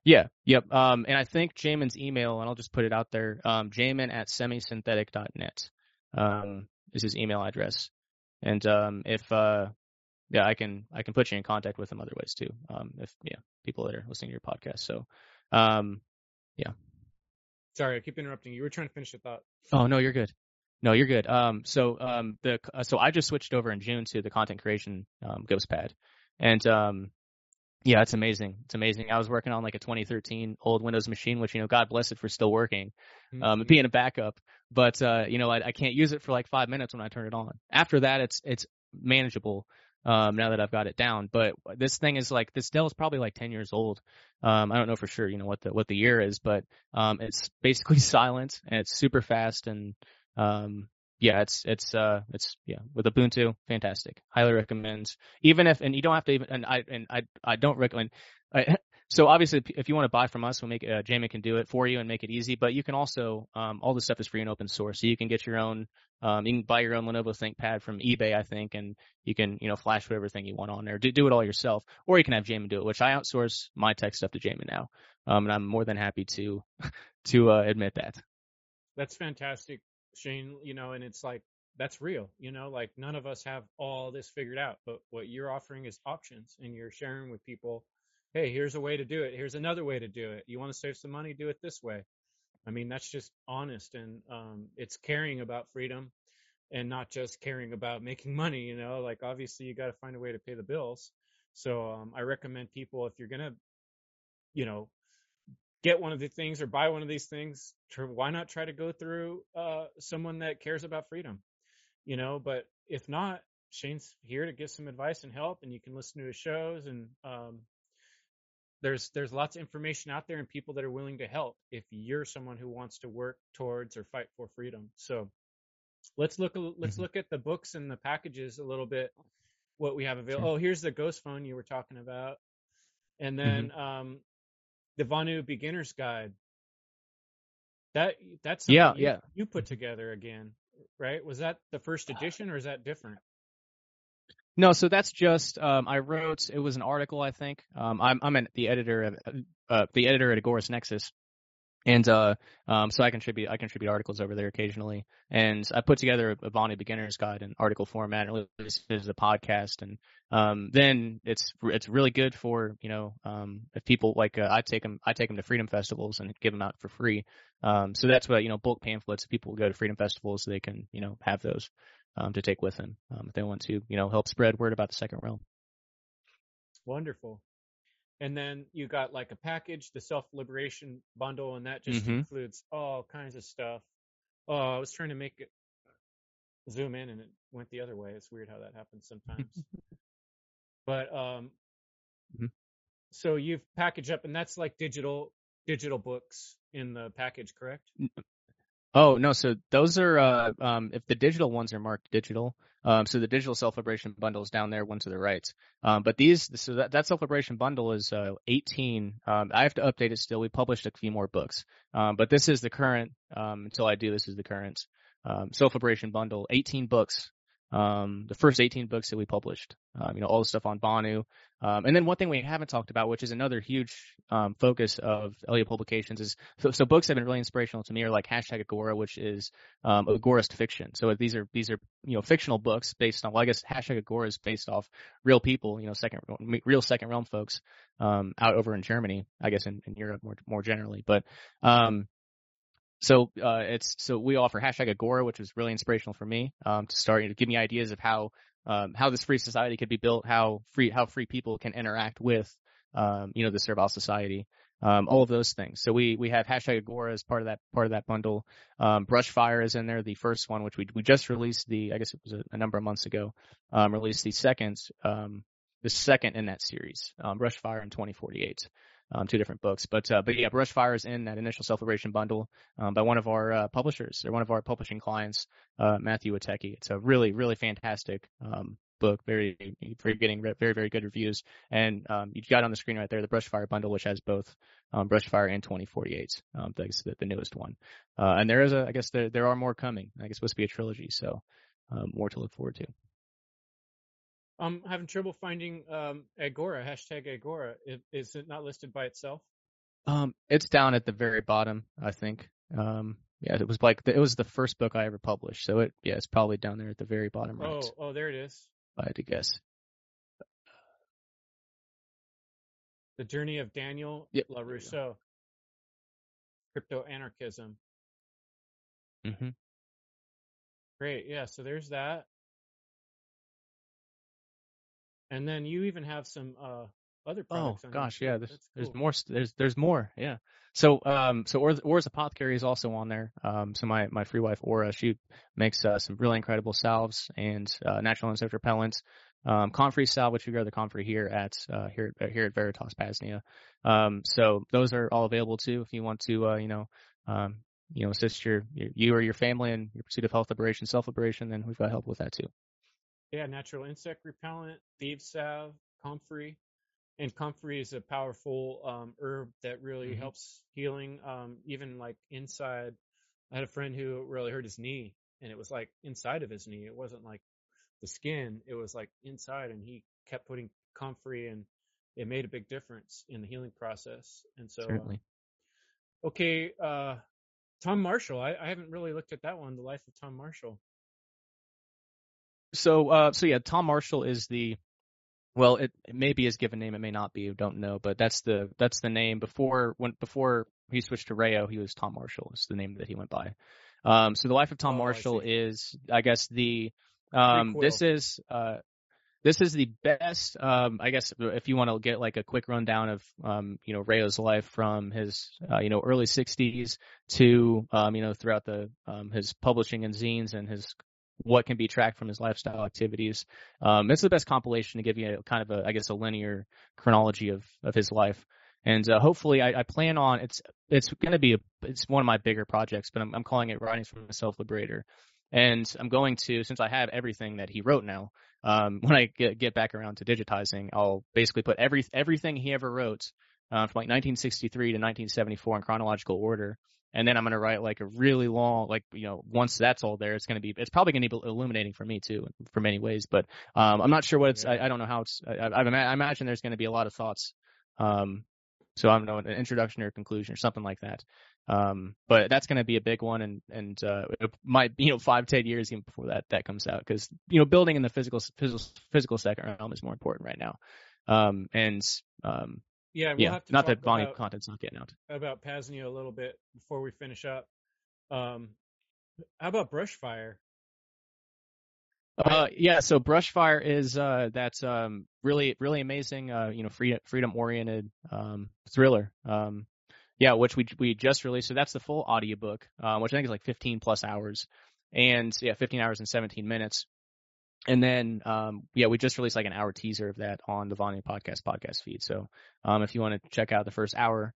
Yeah, yep. Um, and I think Jamin's email, and I'll just put it out there. Um, Jamin at semisynthetic.net um, is his email address. And um, if uh, yeah, I can I can put you in contact with them other ways too. Um, if yeah, people that are listening to your podcast. So, um, yeah. Sorry, I keep interrupting. You were trying to finish your thought. Oh no, you're good. No, you're good. Um, so um, the uh, so I just switched over in June to the content creation um, Ghost Pad, and um, yeah, it's amazing. It's amazing. I was working on like a 2013 old Windows machine, which you know, God bless it for still working, um, Mm-hmm. being a backup. But uh, you know, I, I can't use it for like five minutes when I turn it on. After that, it's it's manageable. um, now that I've got it down. But this thing is like this Dell is probably like 10 years old. Um, I don't know for sure, you know, what the what the year is, but um, it's basically silent and it's super fast and um, yeah, it's it's uh it's yeah with Ubuntu, fantastic. Highly recommend. Even if and you don't have to even and I and I I don't recommend. I, so obviously, if you want to buy from us, we'll make uh, Jamin can do it for you and make it easy. But you can also um, all this stuff is free and open source, so you can get your own. Um, you can buy your own Lenovo ThinkPad from eBay, I think, and you can you know flash whatever thing you want on there. Do do it all yourself, or you can have Jamin do it, which I outsource my tech stuff to Jamin now, um, and I'm more than happy to to uh, admit that. That's fantastic, Shane. You know, and it's like that's real. You know, like none of us have all this figured out, but what you're offering is options, and you're sharing with people hey, here's a way to do it. Here's another way to do it. You want to save some money? Do it this way. I mean, that's just honest and um, it's caring about freedom and not just caring about making money. You know, like obviously you got to find a way to pay the bills. So um, I recommend people if you're gonna, you know, get one of the things or buy one of these things, why not try to go through uh, someone that cares about freedom? You know, but if not, Shane's here to give some advice and help, and you can listen to his shows and um, there's there's lots of information out there and people that are willing to help if you're someone who wants to work towards or fight for freedom. So let's look let's mm-hmm. look at the books and the packages a little bit. What we have available. Sure. Oh, here's the Ghost Phone you were talking about, and then mm-hmm. um, the Vonu Beginner's Guide. That that's yeah you, yeah you put together again, right? Was that the first edition or is that different? No, so that's just um, I wrote. It was an article, I think. Um, I'm I'm an, the editor of uh, the editor at Agorist Nexus, and uh, um, so I contribute I contribute articles over there occasionally. And I put together a Vonu Beginner's Guide in article format, and a podcast. And um, then it's it's really good for you know um, if people like uh, I take them I take them to freedom festivals and give them out for free. Um, so that's what you know bulk pamphlets. If people go to freedom festivals, they can you know have those um, to take with them um, if they want to, you know, help spread word about the second realm. Wonderful. And then you got like a package, the self liberation bundle, and that just mm-hmm. includes all kinds of stuff. Oh, I was trying to make it zoom in and it went the other way. It's weird how that happens sometimes. but um, mm-hmm. so you've packaged up, and that's like digital digital books in the package, correct? Oh no, so those are uh, um, if the digital ones are marked digital, um, so the digital self liberation bundle is down there, one to the right. Um, but these, so that, that self liberation bundle is uh, 18. Um, I have to update it still. We published a few more books, um, but this is the current. Um, until I do, this is the current um, self liberation bundle. 18 books um, the first 18 books that we published, um, you know, all the stuff on Vonu. Um, and then one thing we haven't talked about, which is another huge um, focus of LUA Publications, is so, so, books have been really inspirational to me are like hashtag Agora, which is um, Agorist fiction. So these are these are you know fictional books based on well, I guess hashtag Agora is based off real people, you know, second real second realm folks um, out over in Germany, I guess in, in Europe more more generally, but um, so uh, it's so we offer hashtag Agora, which was really inspirational for me um, to start to give me ideas of how um, how this free society could be built, how free how free people can interact with um, you know the servile society, um, all of those things. So we we have hashtag Agora as part of that part of that bundle. Um, Brushfire is in there, the first one, which we we just released the I guess it was a, a number of months ago. Um, released the second um, the second in that series, um, Brushfire in 2048 um, two different books. But uh, but yeah, Brushfire is in that initial self bundle um, by one of our uh, publishers or one of our publishing clients, uh, Matthew Watecki. It's a really really fantastic um, book, very for getting very very good reviews. And um, you got on the screen right there the Brushfire bundle, which has both um, Brushfire and 2048. Um, that's the, the newest one. Uh, and there is a I guess there there are more coming. I guess it's supposed to be a trilogy, so um, more to look forward to. I'm having trouble finding um, Agora, hashtag Agora. Is it not listed by itself? Um, it's down at the very bottom, I think. Um, yeah, it was like the, it was the first book I ever published, so it yeah, it's probably down there at the very bottom right. Oh, oh, there it is. I had to guess. The Journey of Daniel yep. LaRusso. Crypto Anarchism. Mm-hmm. Great. Yeah. So there's that. And then you even have some uh other Oh products. on gosh, yeah. There's That's there's more. There's there's more. Yeah. So um so Ors Apothecary is also on there. Um so my my free wife Aura she makes uh, some really incredible salves and uh, natural insect repellents. Um, Comfrey salve, which we grow the Comfrey here at uh, here at, here at Veritas Paznia. Um, so those are all available too if you want to uh, you know um, you know assist your, your you or your family in your pursuit of health liberation, self liberation. Then we've got help with that too. Yeah, natural insect repellent, thieves salve, comfrey. And comfrey is a powerful um, herb that really Mhm. helps healing, um, even like inside. I had a friend who really hurt his knee, and it was like inside of his knee. It wasn't like the skin; it was like inside, and he kept putting comfrey, and it made a big difference in the healing process. And so, uh, okay, uh, Tom Marshall. I, I haven't really looked at that one. The life of Tom Marshall. So, uh, so yeah, Tom Marshall is the, well, it, it may be his given name, it may not be, I don't know, but that's the that's the name before when before he switched to Rayo, he was Tom Marshall is the name that he went by. Um, so the life of Tom Oh, Marshall see. is, I guess the, um, this is, uh, this is the best, um, I guess if you want to get like a quick rundown of, um, you know, Rayo's life from his, uh, you know, early 60s to, um, you know, throughout the, um, his publishing and zines and his what can be tracked from his lifestyle activities. Um, it's the best compilation to give you a, kind of a, I guess, a linear chronology of, of his life. And uh, hopefully, I, I plan on it's it's going to be a, it's one of my bigger projects, but I'm, I'm calling it Writings from a Self Liberator. And I'm going to since I have everything that he wrote now. Um, when I get, get back around to digitizing, I'll basically put every everything he ever wrote uh, from like 1963 to 1974 in chronological order and then I'm going to write like a really long, like you know, once that's all there, it's going to be, it's probably going to be illuminating for me too, for many ways. But um, I'm not sure what it's. Yeah. I, I don't know how it's. I, I, I imagine there's going to be a lot of thoughts. Um, so I don't know, an introduction or conclusion or something like that. Um, but that's going to be a big one, and and uh, it might you know five ten years even before that that comes out because you know building in the physical physical physical second realm is more important right now. Um, and um, Yeah, we'll yeah, have to not that Bonnie about, content's not getting out. about Paznia a little bit before we finish up. Um, how about Brushfire? Uh, yeah, so Brushfire is uh that's um really really amazing uh you know freedom freedom oriented um thriller um yeah which we we just released so that's the full audiobook uh, which I think is like 15 plus hours and yeah 15 hours and 17 minutes and then um yeah we just released like an hour teaser of that on the Vonu podcast podcast feed so um if you want to check out the first hour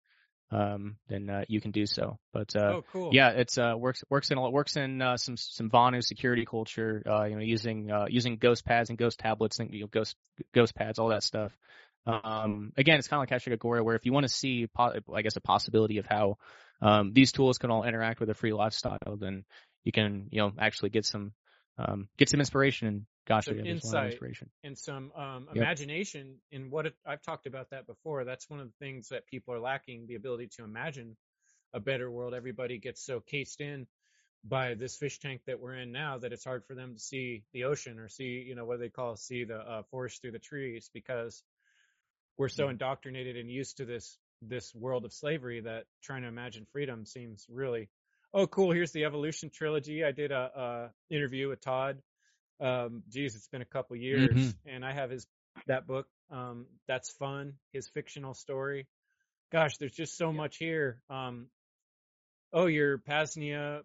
um then uh, you can do so but uh oh, cool. yeah, it's uh works works in a lot works in uh, some some Vonu security culture. Uh, you know, using uh using ghost pads and ghost tablets and you know ghost ghost pads, all that stuff. Um, again, it's kind of like Hashtag where if you want to see, po- I guess, a possibility of how um these tools can all interact with a free lifestyle, then you can you know actually get some um get some inspiration and gosh, Some yeah, there's a lot of insight. inspiration. and some um, Yep. imagination in what it, I've talked about that before. That's one of the things that people are lacking the ability to imagine a better world. Everybody gets so cased in by this fish tank that we're in now that it's hard for them to see the ocean or see, you know, what they call see the uh, forest through the trees because we're so Mhm. indoctrinated and used to this this world of slavery that trying to imagine freedom seems really oh cool here's the evolution trilogy. I did a, a interview with todd. Um geez it's been a couple years Mhm. and i have his that book um that's fun his fictional story. Gosh there's just so much here. Um oh your paznia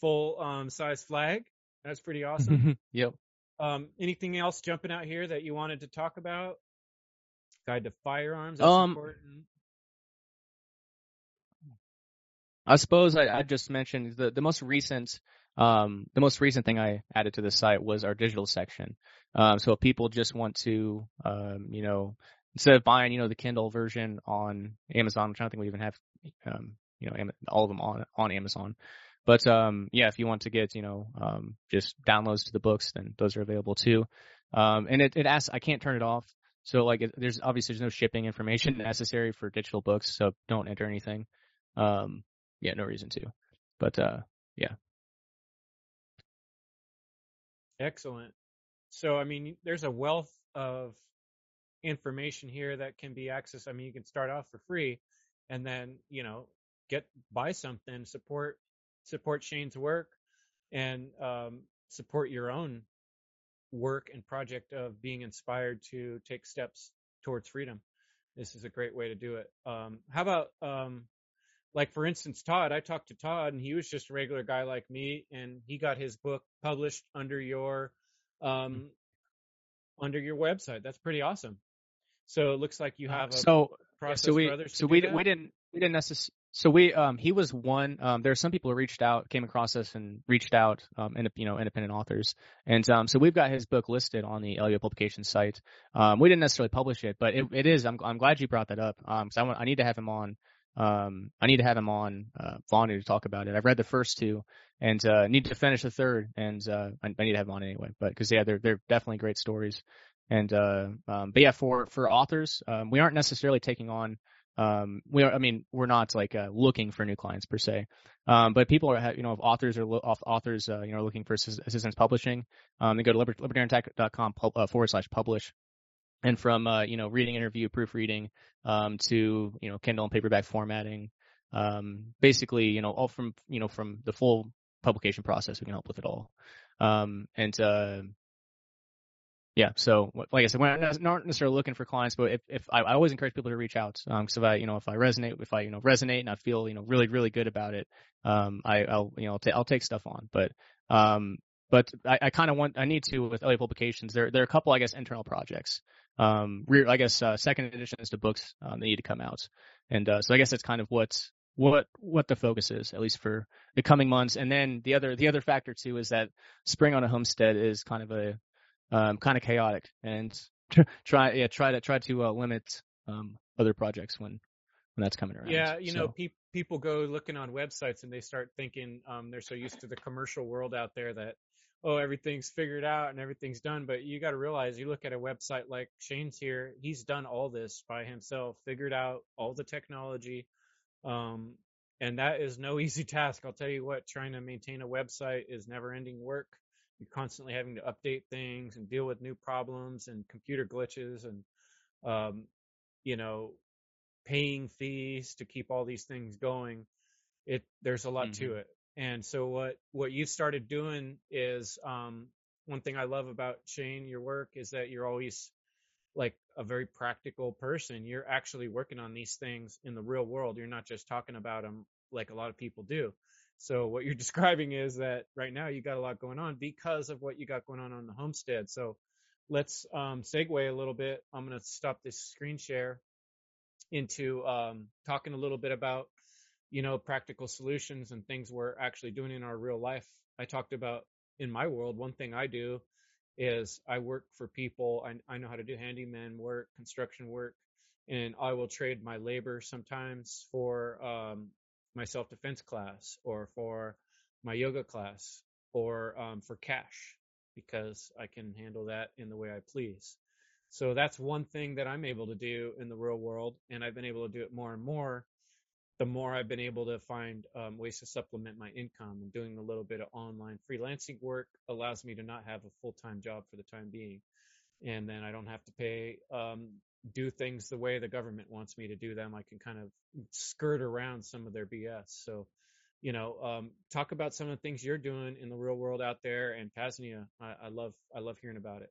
full um size flag? That's pretty awesome. Yep. um anything else jumping out here that you wanted to talk about? Guide to firearms that's Um, important I suppose I, I just mentioned the, the most recent um, the most recent thing I added to the site was our digital section. Um, so if people just want to, um, you know, instead of buying, you know, the Kindle version on Amazon, which I don't think we even have, um, you know, all of them on on Amazon. But um, yeah, if you want to get, you know, um, just downloads to the books, then those are available too. Um, and it, it asks, I can't turn it off. So like, it, there's obviously there's no shipping information necessary for digital books, so don't enter anything. Um, yeah, no reason to. But uh, yeah. Excellent. So, I mean, there's a wealth of information here that can be accessed. I mean, you can start off for free and then, you know, get buy something, support support Shane's work and um, support your own work and project of being inspired to take steps towards freedom. This is a great way to do it. Um, how about um, like for instance, Todd? I talked to Todd, and he was just a regular guy like me, and he got his book published under your um, under your website. That's pretty awesome. So it looks like you have a so process so we for others so we we didn't we didn't necessarily so we um he was one um there are some people who reached out came across us and reached out um and you know independent authors and um so we've got his book listed on the LUA publication site um we didn't necessarily publish it but it, it is I'm I'm glad you brought that up um because I want I need to have him on um I need to have him on uh to talk about it. I've read the first two and uh need to finish the third and uh I, need to have him on anyway but because yeah they're they're definitely great stories. And uh um but yeah for for authors um we aren't necessarily taking on um we are i mean we're not like uh, looking for new clients per se. Um but people are you know if authors are lo- authors uh, you know looking for assist- assistance publishing um they go to liber- uh, forward slash publish and from uh you know reading interview proofreading um to you know kindle and paperback formatting um basically you know all from you know from the full publication process we can help with it all um and uh yeah. So, like I said, we're not necessarily looking for clients, but if, if I, I always encourage people to reach out, um, if I, you know, if I resonate, if I, you know, resonate and I feel, you know, really, really good about it, um, I, I'll, you know, I'll, ta- I'll take stuff on, but, um, but I, I kind of want, I need to with LA publications. There, there are a couple, I guess, internal projects. Um, rear, I guess, uh, second editions to books, um, that need to come out. And, uh, so I guess that's kind of what, what, what the focus is, at least for the coming months. And then the other, the other factor too is that spring on a homestead is kind of a, um, kind of chaotic and try yeah try to try to uh, limit um, other projects when when that's coming around. Yeah, you know, So, pe- people go looking on websites and they start thinking um, they're so used to the commercial world out there that oh everything's figured out and everything's done. But you got to realize, you look at a website like Shane's here, he's done all this by himself, figured out all the technology, um, and that is no easy task. I'll tell you what, trying to maintain a website is never-ending work. You're constantly having to update things and deal with new problems and computer glitches and um, you know paying fees to keep all these things going it there's a lot to Mhm. it and so what what you've started doing is um one thing i love about shane your work is that you're always like a very practical person. You're actually working on these things in the real world. You're not just talking about them like a lot of people do. So what you're describing is that right now you got a lot going on because of what you got going on on the homestead. So let's um segue a little bit. I'm going to stop this screen share into um, talking a little bit about you know practical solutions and things we're actually doing in our real life i talked about in my world one thing i do is i work for people i, I know how to do handyman work construction work and i will trade my labor sometimes for um, my self-defense class or for my yoga class or um, for cash because i can handle that in the way i please so that's one thing that I'm able to do in the real world, and I've been able to do it more and more. The more I've been able to find um, ways to supplement my income, and doing a little bit of online freelancing work allows me to not have a full time job for the time being, and then I don't have to pay um, do things the way the government wants me to do them. I can kind of skirt around some of their BS. So, you know, um, talk about some of the things you're doing in the real world out there, and Paznia. I, I love I love hearing about it.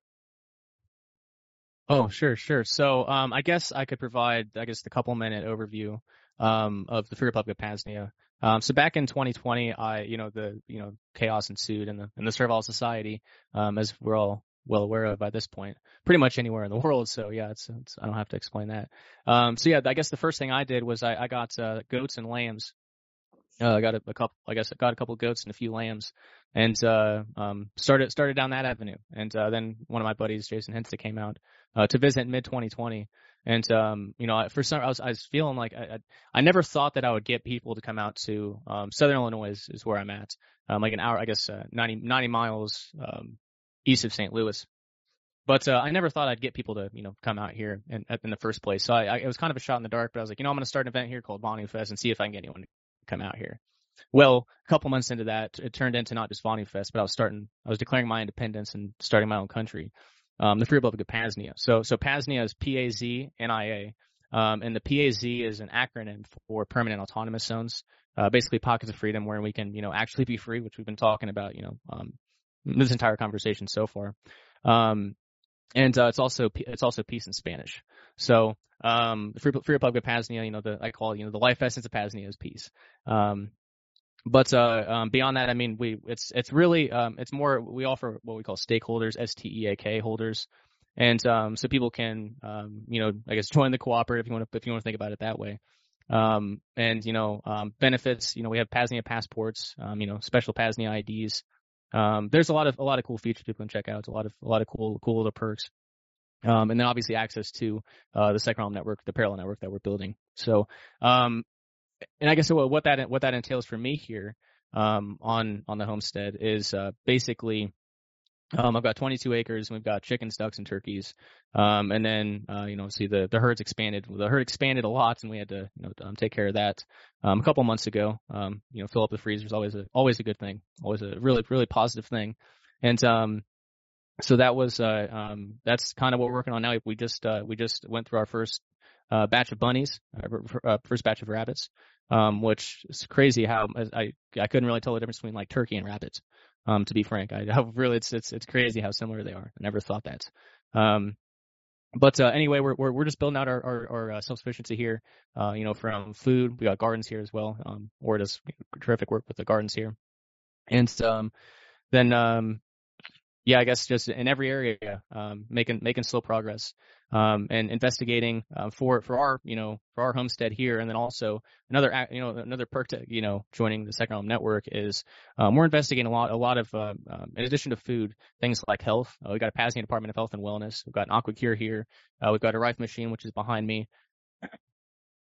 oh sure sure. So um I guess I could provide I guess the couple minute overview um of the Free Republic of Paznia. Um, so back in 2020, I you know the you know chaos ensued in the in the servile society um as we're all well aware of by this point, pretty much anywhere in the world. So yeah, it's, it's I don't have to explain that. Um, so yeah, I guess the first thing I did was I, I got uh, goats and lambs. Uh, I got a, a couple, I guess I got a couple goats and a few lambs, and uh, um, started started down that avenue. And uh, then one of my buddies, Jason Henste, came out uh, to visit mid 2020. And um, you know, for some, I was I was feeling like I, I I never thought that I would get people to come out to um, Southern Illinois is, is where I'm at, um, like an hour, I guess, uh, 90 90 miles um, east of St. Louis. But uh, I never thought I'd get people to, you know, come out here in, in the first place. So I, I, it was kind of a shot in the dark. But I was like, you know, I'm going to start an event here called Vonu Fest and see if I can get anyone to come out here. Well, a couple months into that, it turned into not just Vonu Fest, but I was starting, I was declaring my independence and starting my own country, um, the Free Republic of Paznia. So, so Paznia is P-A-Z-N-I-A, um, and the P-A-Z is an acronym for Permanent Autonomous Zones, uh, basically pockets of freedom where we can, you know, actually be free, which we've been talking about, you know, um, this entire conversation so far. Um, and uh, it's also it's also peace in Spanish. So um, the Free, Free Republic of Paznia, you know, the I call it, you know the life essence of Paznia is peace. Um, but uh, um, beyond that, I mean, we it's it's really um, it's more we offer what we call stakeholders, S T E A K holders, and um, so people can um, you know I guess join the cooperative if you want to if you want to think about it that way. Um, and you know um, benefits, you know we have Paznia passports, you know special Paznia IDs. There's a lot of a lot of cool features people can check out. It's a lot of a lot of cool cool little perks. And then obviously access to uh, the Second Realm network, the parallel network that we're building. So and I guess what that what that entails for me here um, on on the homestead is uh, basically um, I've got 22 acres and we've got chickens, ducks, and turkeys. Um, and then, uh, you know, see the, the herd's expanded. The herd expanded a lot and we had to, you know, um, take care of that, um, a couple months ago. Um, you know, fill up the freezer is always a, always a good thing. Always a really, really positive thing. And, um, so that was, uh, um, that's kind of what we're working on now. We just, uh, we just went through our first uh, batch of bunnies, uh, uh, first batch of rabbits, um, which is crazy how I I couldn't really tell the difference between like turkey and rabbits. Um, to be frank, I, I really it's it's it's crazy how similar they are. I never thought that. Um, but uh, anyway, we're, we're we're just building out our our, our uh, self sufficiency here. Uh, you know, from food, we got gardens here as well. Um, or does terrific work with the gardens here, and um, then um, yeah, I guess just in every area, um, making making slow progress, um, and investigating uh, for for our you know for our homestead here, and then also another you know another perk to you know joining the Second Realm Network is um, we're investigating a lot a lot of uh, um, in addition to food things like health. Uh, we got a Paznia Department of Health and Wellness. We've got an AquaCure here. Uh, we've got a Rife machine which is behind me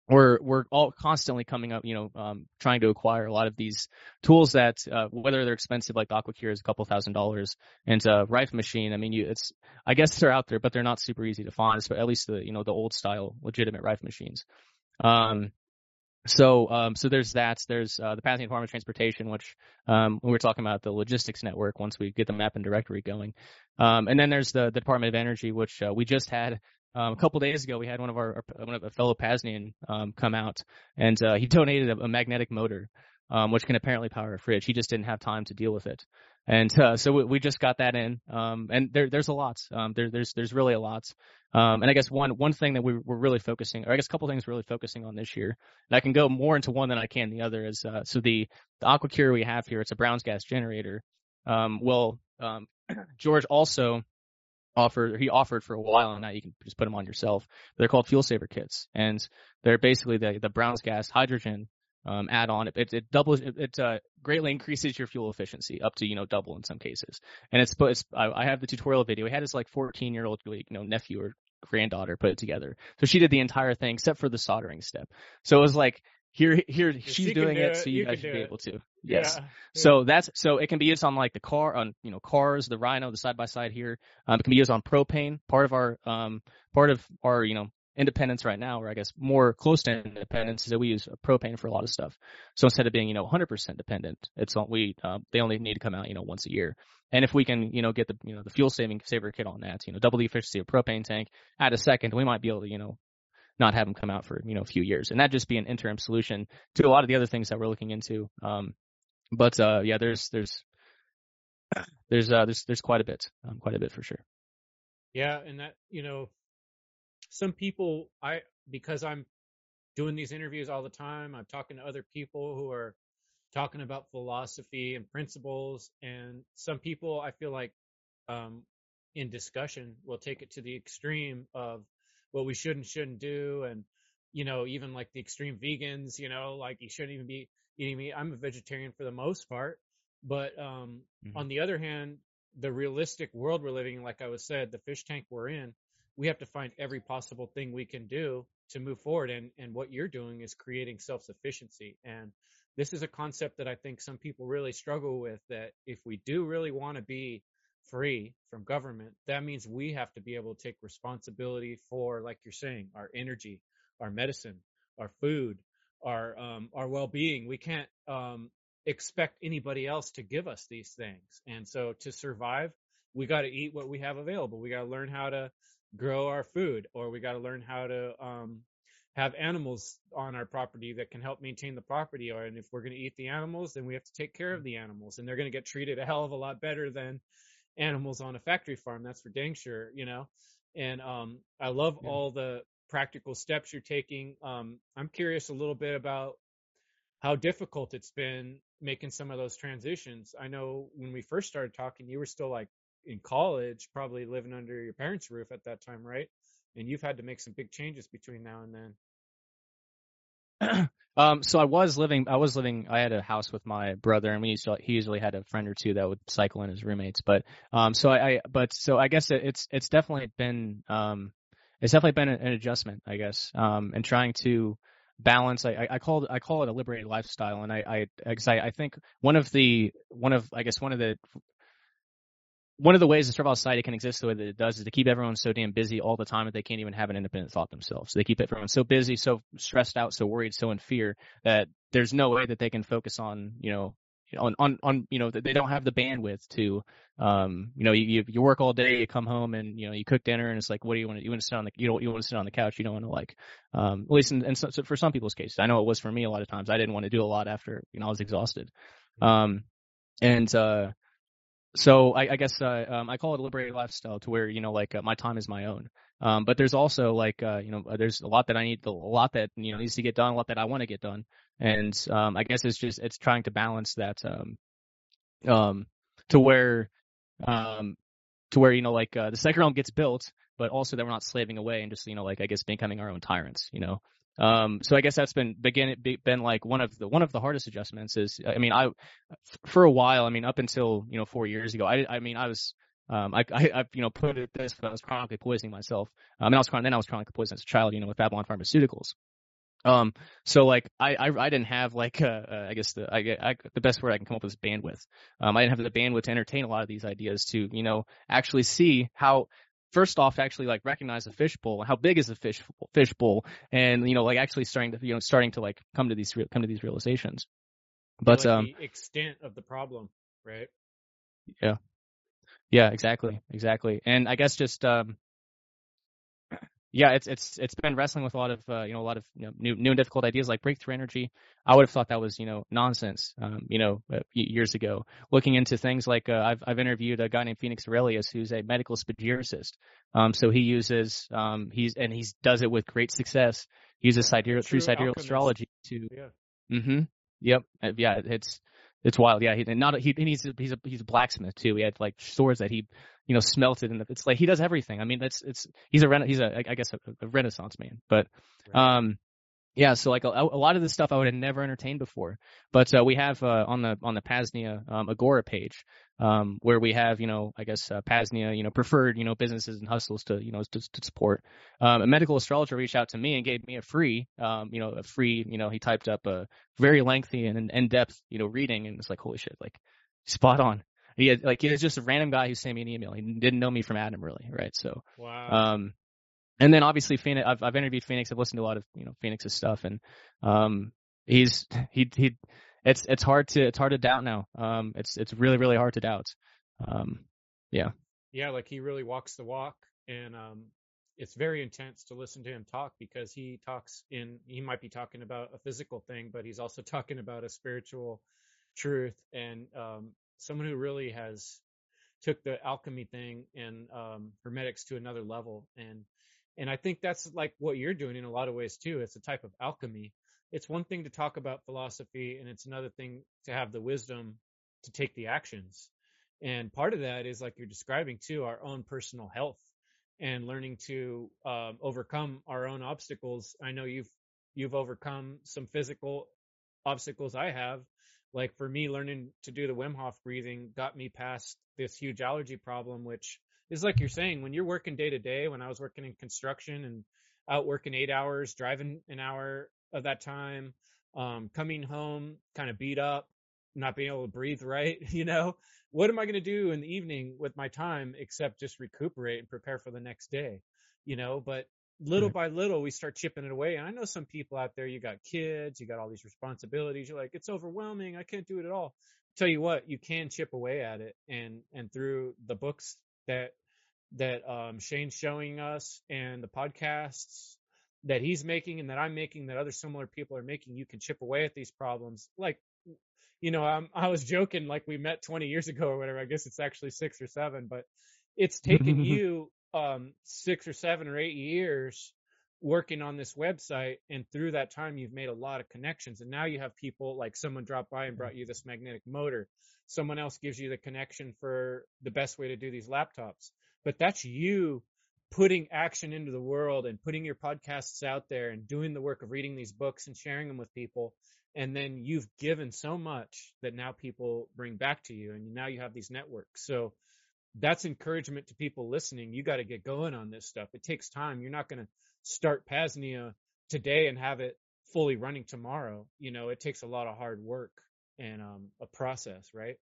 we're we're all constantly coming up, you know, um, trying to acquire a lot of these tools that uh, whether they're expensive, like AquaCure is a couple thousand dollars, and uh, Rife Machine, I mean, you, it's I guess they're out there, but they're not super easy to find, So at least the you know the old style legitimate Rife machines. Um, so um, so there's that. There's uh, the Department of Transportation, which um, we were talking about the logistics network once we get the map and directory going. Um, and then there's the, the Department of Energy, which uh, we just had um, a couple days ago, we had one of our, one of a fellow Paznian um, come out, and uh, he donated a, a magnetic motor, um, which can apparently power a fridge. He just didn't have time to deal with it, and uh, so we, we just got that in. Um, and there, there's a lot. Um, there, there's there's really a lot. Um, and I guess one one thing that we, we're really focusing, or I guess a couple things we're really focusing on this year, and I can go more into one than I can the other. Is uh, so the the AquaCure we have here, it's a Brown's gas generator. Um, well, um, George also offered he offered for a while and now you can just put them on yourself. They're called fuel saver kits and they're basically the the Brown's gas hydrogen um, add on. It, it, it doubles it, it uh, greatly increases your fuel efficiency up to you know double in some cases. And it's it's I, I have the tutorial video. He had his like 14 year old you know nephew or granddaughter put it together. So she did the entire thing except for the soldering step. So it was like here here she's doing it, it, so you, you guys should be it. able to. Yes. Yeah, so that's so it can be used on like the car on you know cars the rhino the side by side here. Um, it can be used on propane part of our um part of our you know independence right now or i guess more close to independence is that we use propane for a lot of stuff. So instead of being you know 100% dependent it's on we uh, they only need to come out you know once a year. And if we can you know get the you know the fuel saving saver kit on that you know double the efficiency of propane tank add a second we might be able to you know not have them come out for you know a few years, and that just be an interim solution to a lot of the other things that we're looking into. Um, but uh, yeah, there's there's there's uh, there's there's quite a bit, um, quite a bit for sure. Yeah, and that you know, some people I because I'm doing these interviews all the time. I'm talking to other people who are talking about philosophy and principles, and some people I feel like um, in discussion will take it to the extreme of what we should and shouldn't do and you know even like the extreme vegans you know like you shouldn't even be eating meat i'm a vegetarian for the most part but um mm-hmm. on the other hand the realistic world we're living in like i was said the fish tank we're in we have to find every possible thing we can do to move forward and and what you're doing is creating self-sufficiency and this is a concept that i think some people really struggle with that if we do really want to be free from government, that means we have to be able to take responsibility for, like you're saying, our energy, our medicine, our food, our um, our well-being. We can't um, expect anybody else to give us these things, and so to survive, we got to eat what we have available. We got to learn how to grow our food, or we got to learn how to um, have animals on our property that can help maintain the property. Or and if we're going to eat the animals, then we have to take care of the animals, and they're going to get treated a hell of a lot better than animals on a factory farm. That's for dang sure, you know. And um, I love Yeah. all the practical steps you're taking. Um, I'm curious a little bit about how difficult it's been making some of those transitions. I know when we first started talking, you were still like in college, probably living under your parents' roof at that time, right? And you've had to make some big changes between now and then. um, so I was living, I was living, I had a house with my brother, and we used to, he usually had a friend or two that would cycle in as roommates. But, um, so I, I but so I guess it, it's, it's definitely been, um, it's definitely been an adjustment, I guess, um, and trying to balance. I, I, I call it, I call it a liberated lifestyle, and I, I, cause I, I think one of the, one of, I guess one of the one of the ways the Servile Society can exist the way that it does is to keep everyone so damn busy all the time that they can't even have an independent thought themselves. They keep everyone so busy, so stressed out, so worried, so in fear that there's no way that they can focus on, you know, on, on, on, you know, they don't have the bandwidth to, um, you know, you, you work all day, you come home and, you know, you cook dinner and it's like, what do you want to, you want to sit on the, you don't, you want to sit on the couch. You don't want to like, um, at least in, in so, so for some people's cases, I know it was for me a lot of times. I didn't want to do a lot after, you know, I was exhausted. Um, and, uh, so I, I guess uh, um, I call it a liberated lifestyle to where you know like uh, my time is my own. Um, but there's also like uh, you know there's a lot that I need, a lot that you know needs to get done, a lot that I want to get done, and um, I guess it's just it's trying to balance that um, um, to where um, to where you know like uh, the second realm gets built, but also that we're not slaving away and just you know like I guess becoming our own tyrants, you know. Um, so I guess that's been begin been like one of the one of the hardest adjustments is I mean I for a while I mean up until you know four years ago I I mean I was um I I, I you know put it this but I was chronically poisoning myself. Um and I was then I was chronically poisoned as a child you know with Babylon Pharmaceuticals. Um so like I I, I didn't have like uh, uh, I guess the I, I the best word I can come up with is bandwidth. Um I didn't have the bandwidth to entertain a lot of these ideas to you know actually see how first off actually like recognize a fishbowl and how big is the fish fishbowl and you know like actually starting to you know starting to like come to these come to these realizations. But like um the extent of the problem, right? yeah. Yeah exactly exactly. And i guess just um yeah, it's it's it's been wrestling with a lot of uh, you know a lot of you know, new new and difficult ideas like breakthrough energy. I would have thought that was you know nonsense, um, you know, uh, years ago. Looking into things like uh, I've I've interviewed a guy named Phoenix Aurelius who's a medical spagyricist. Um, so he uses um he's and he does it with great success. He uses sidereal true true sidereal astrology to Yeah. Mm-hmm. Yep. Uh, Yeah. It's it's wild. Yeah. He and not he and he's a, he's a he's a blacksmith too. He had like swords that he you know smelted and it's like he does everything. I mean that's it's he's a rena- he's a I guess a, a Renaissance man. But um yeah. So like a, a lot of this stuff I would have never entertained before. But uh, we have uh, on the on the Paznia um, Agora page um, where we have you know I guess uh, Paznia you know preferred you know businesses and hustles to you know to, to support. Um, a medical astrologer reached out to me and gave me a free um, you know a free you know he typed up a very lengthy and in depth you know reading and it's like holy shit like spot on. He had like he was just a random guy who sent me an email. He didn't know me from Adam really, right? So Wow. um, and then obviously Phoenix, I've, I've interviewed Phoenix. I've listened to a lot of, you know, Phoenix's stuff and, um, he's, he, he, it's, it's hard to, it's hard to doubt now. Um, it's, it's really, really hard to doubt. Um, yeah, Yeah, like he really walks the walk and um it's very intense to listen to him talk because he talks in he might be talking about a physical thing, but he's also talking about a spiritual truth and um someone who really has took the alchemy thing and um hermetics to another level and and I think that's like what you're doing in a lot of ways too. It's a type of alchemy. It's one thing to talk about philosophy and it's another thing to have the wisdom to take the actions. And part of that is like you're describing too, our own personal health and learning to um, overcome our own obstacles. I know you've you've overcome some physical obstacles I have. Like for me, learning to do the Wim Hof breathing got me past this huge allergy problem, which is like you're saying, when you're working day to day, when I was working in construction and out working eight hours, driving an hour of that time, um, coming home kind of beat up, not being able to breathe right, you know, what am I going to do in the evening with my time except just recuperate and prepare for the next day, you know, but little Right. by little we start chipping it away. And I know some people out there, you got kids, you got all these responsibilities. You're like, it's overwhelming. I can't do it at all. Tell you what, you can chip away at it and, and through the books that, that, um, Shane's showing us and the podcasts that he's making and that I'm making that other similar people are making, you can chip away at these problems. Like you know, I'm, I was joking like we met 20 years ago or whatever. I guess it's actually six or seven, but it's taken you um, six or seven or eight years working on this website. And through that time, you've made a lot of connections. And now you have people like someone dropped by and brought you this magnetic motor. Someone else gives you the connection for the best way to do these laptops. But that's you putting action into the world and putting your podcasts out there and doing the work of reading these books and sharing them with people. And then you've given so much that now people bring back to you and now you have these networks. So that's encouragement to people listening. You got to get going on this stuff. It takes time. You're not going to start Paznia today and have it fully running tomorrow. You know, it takes a lot of hard work and um, a process, right?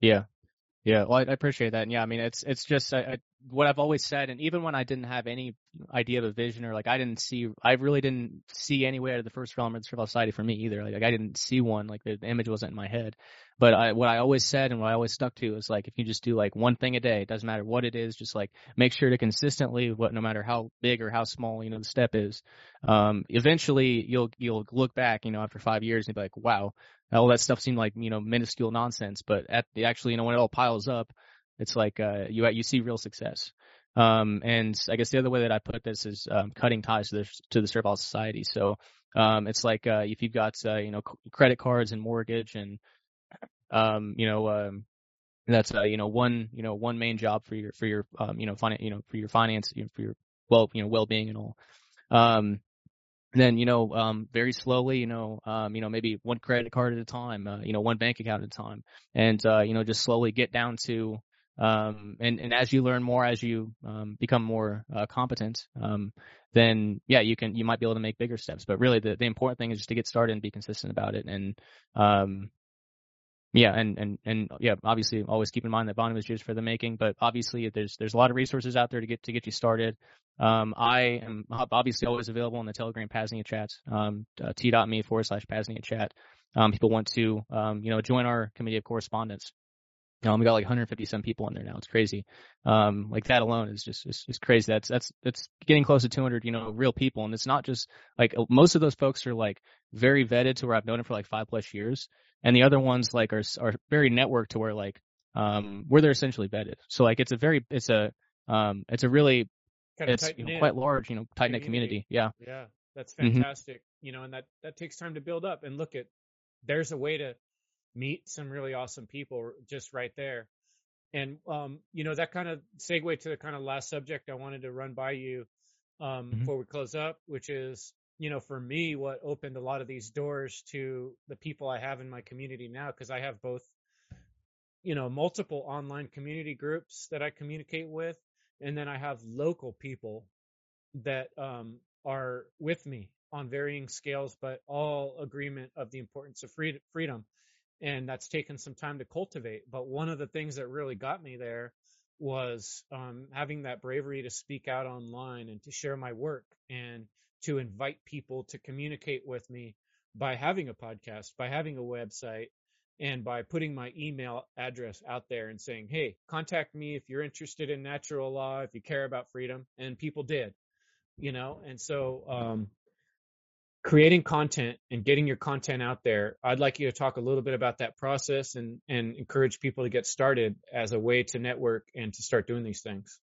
Yeah. Yeah, well, I, I appreciate that. And yeah, I mean, it's it's just I, I, what I've always said, and even when I didn't have any idea of a vision or like I didn't see, I really didn't see any way out of the first realm or the Servile Society for me either. Like, like I didn't see one, like the, the image wasn't in my head. But I, what I always said and what I always stuck to is like if you just do like one thing a day, it doesn't matter what it is, just like make sure to consistently, what no matter how big or how small you know the step is, um, eventually you'll you'll look back, you know, after five years and be like, wow, all that stuff seemed like you know minuscule nonsense, but at the actually you know when it all piles up, it's like uh, you you see real success. Um, and I guess the other way that I put this is um, cutting ties to the to the Servile Society. So um, it's like uh, if you've got uh, you know credit cards and mortgage and um, you know um, that's uh, you know one you know one main job for your for your um, you know finance you know for your finance you know, for your well you know well being and all. Um, then you know um, very slowly you know um, you know maybe one credit card at a time uh, you know one bank account at a time and uh, you know just slowly get down to um, and and as you learn more as you um, become more uh, competent um, then yeah you can you might be able to make bigger steps but really the, the important thing is just to get started and be consistent about it and um, yeah, and and and yeah, obviously always keep in mind that volume is used for the making, but obviously there's there's a lot of resources out there to get to get you started. Um, I am obviously always available in the Telegram Paznia chats, um, uh, t.me forward slash Paznia chat. Um, people want to um, you know join our committee of correspondence. Um, we got like 150 some people in there now. It's crazy. Um, like that alone is just, is, is crazy. That's, that's, that's getting close to 200, you know, real people. And it's not just like most of those folks are like very vetted to where I've known them for like five plus years and the other ones like are are very networked to where like um where they're essentially vetted. So like it's a very it's a um it's a really kind of it's you know, quite large you know tight knit community. Yeah. Yeah, that's mm-hmm. fantastic. Mm-hmm. You know, and that that takes time to build up. And look at there's a way to meet some really awesome people just right there. And um, you know, that kind of segue to the kind of last subject I wanted to run by you um, mm-hmm. before we close up, which is you know, for me, what opened a lot of these doors to the people I have in my community now, because I have both, you know, multiple online community groups that I communicate with, and then I have local people that um, are with me on varying scales, but all agreement of the importance of freedom. And that's taken some time to cultivate. But one of the things that really got me there was um, having that bravery to speak out online and to share my work and to invite people to communicate with me by having a podcast, by having a website, and by putting my email address out there and saying, hey, contact me if you're interested in natural law, if you care about freedom. And people did, you know, and so um, creating content and getting your content out there, I'd like you to talk a little bit about that process and, and encourage people to get started as a way to network and to start doing these things.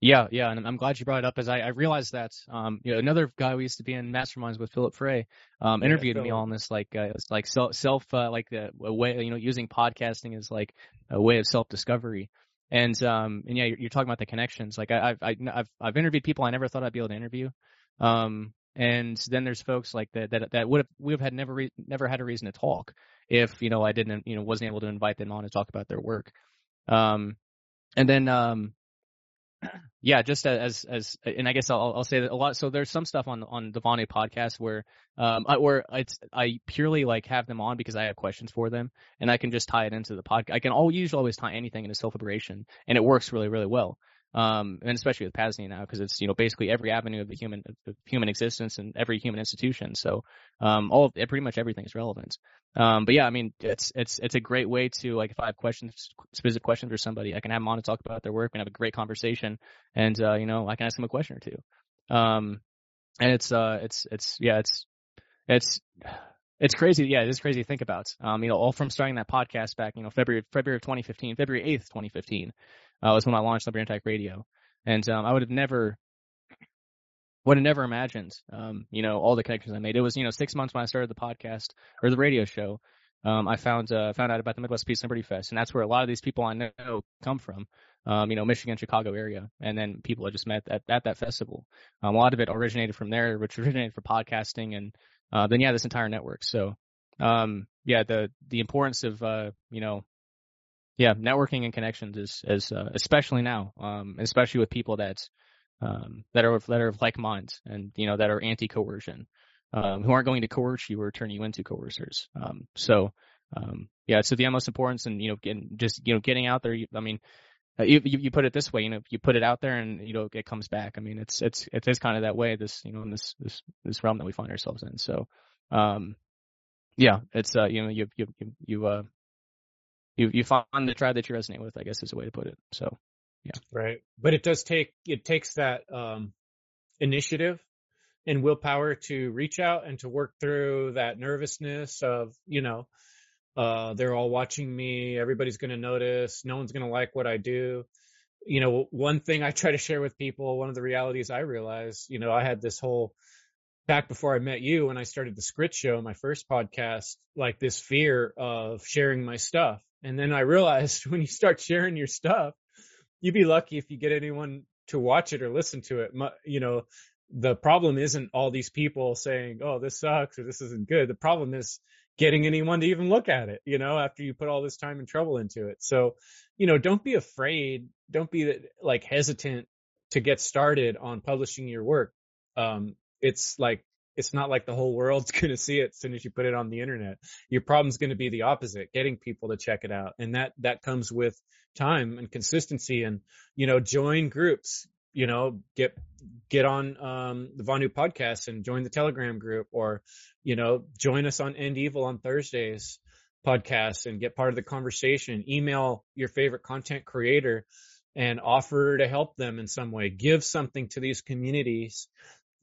Yeah, yeah, and I'm glad you brought it up as I, I realized that um, you know another guy we used to be in masterminds with Philip Frey um, interviewed yeah, me on this like uh, it's like self self uh, like the a way you know using podcasting as like a way of self discovery and um and yeah you're, you're, talking about the connections. Like I, I've I've I've interviewed people I never thought I'd be able to interview um and then there's folks like that that that would have we have had never re- never had a reason to talk if you know I didn't you know wasn't able to invite them on to talk about their work. Um and then um yeah, just as as and I guess I'll I'll say that a lot. So there's some stuff on on the Vonu podcast where um I, where it's I purely like have them on because I have questions for them and I can just tie it into the podcast. I can all usually always tie anything into self liberation and it works really really well um, and especially with Paznia now because it's you know basically every avenue of the human of human existence and every human institution. So um, all of, pretty much everything is relevant. Um, but yeah, I mean it's it's it's a great way to like if I have questions, specific questions for somebody, I can have them on to talk about their work and have a great conversation, and uh, you know I can ask them a question or two. Um, and it's uh it's it's yeah it's it's it's crazy. Yeah, it's crazy to think about. Um, you know, all from starting that podcast back, you know, February February of 2015, February 8th, 2015, uh, was when I launched Liberty Tech Radio, and um, I would have never would have never imagined, um, you know, all the connections I made. It was, you know, six months when I started the podcast or the radio show. Um, I found uh, found out about the Midwest Peace Liberty Fest, and that's where a lot of these people I know come from. Um, you know, Michigan, Chicago area, and then people I just met at, at that festival. Um, a lot of it originated from there, which originated for podcasting, and uh, then yeah, this entire network. So, um, yeah, the the importance of uh, you know, yeah, networking and connections is is uh, especially now, um, especially with people that um, that are that are of like minds and you know that are anti coercion, um, who aren't going to coerce you or turn you into coercers. Um, so um, yeah, so the utmost importance and you know getting just you know getting out there. I mean, uh, you, you put it this way, you know, you put it out there and you know it comes back. I mean, it's it's it is kind of that way. This you know in this this this realm that we find ourselves in. So um, yeah, it's uh you know you you you you uh you you find the tribe that you resonate with. I guess is a way to put it. So yeah. Right. But it does take, it takes that, um, initiative and willpower to reach out and to work through that nervousness of, you know, uh, they're all watching me. Everybody's going to notice. No one's going to like what I do. You know, one thing I try to share with people, one of the realities I realized, you know, I had this whole back before I met you when I started the script Show, my first podcast, like this fear of sharing my stuff. And then I realized when you start sharing your stuff, you'd be lucky if you get anyone to watch it or listen to it. You know, the problem isn't all these people saying, "Oh, this sucks" or "This isn't good." The problem is getting anyone to even look at it. You know, after you put all this time and trouble into it. So, you know, don't be afraid. Don't be like hesitant to get started on publishing your work. Um, it's like it's not like the whole world's going to see it as soon as you put it on the internet. Your problem's going to be the opposite, getting people to check it out. And that, that comes with time and consistency and, you know, join groups, you know, get, get on, um, the Vonu podcast and join the telegram group or, you know, join us on End Evil on Thursdays podcast and get part of the conversation. Email your favorite content creator and offer to help them in some way. Give something to these communities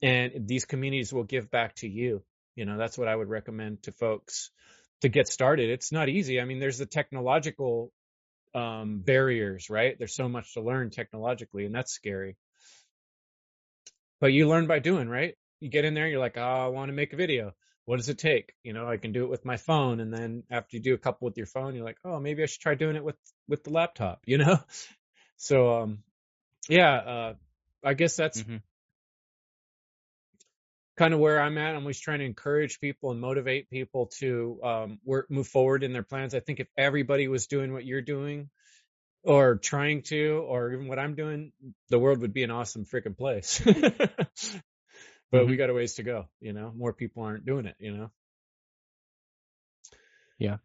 and these communities will give back to you. You know, that's what I would recommend to folks to get started. It's not easy. I mean, there's the technological um, barriers, right? There's so much to learn technologically, and that's scary. But you learn by doing, right? You get in there, you're like, oh, I want to make a video. What does it take? You know, I can do it with my phone, and then after you do a couple with your phone, you're like, oh, maybe I should try doing it with with the laptop. You know, so um, yeah, uh, I guess that's mm-hmm kind of where I'm at. I'm always trying to encourage people and motivate people to um, work, move forward in their plans. I think if everybody was doing what you're doing, or trying to, or even what I'm doing, the world would be an awesome freaking place. but mm-hmm. we got a ways to go. You know, more people aren't doing it. You know. Yeah.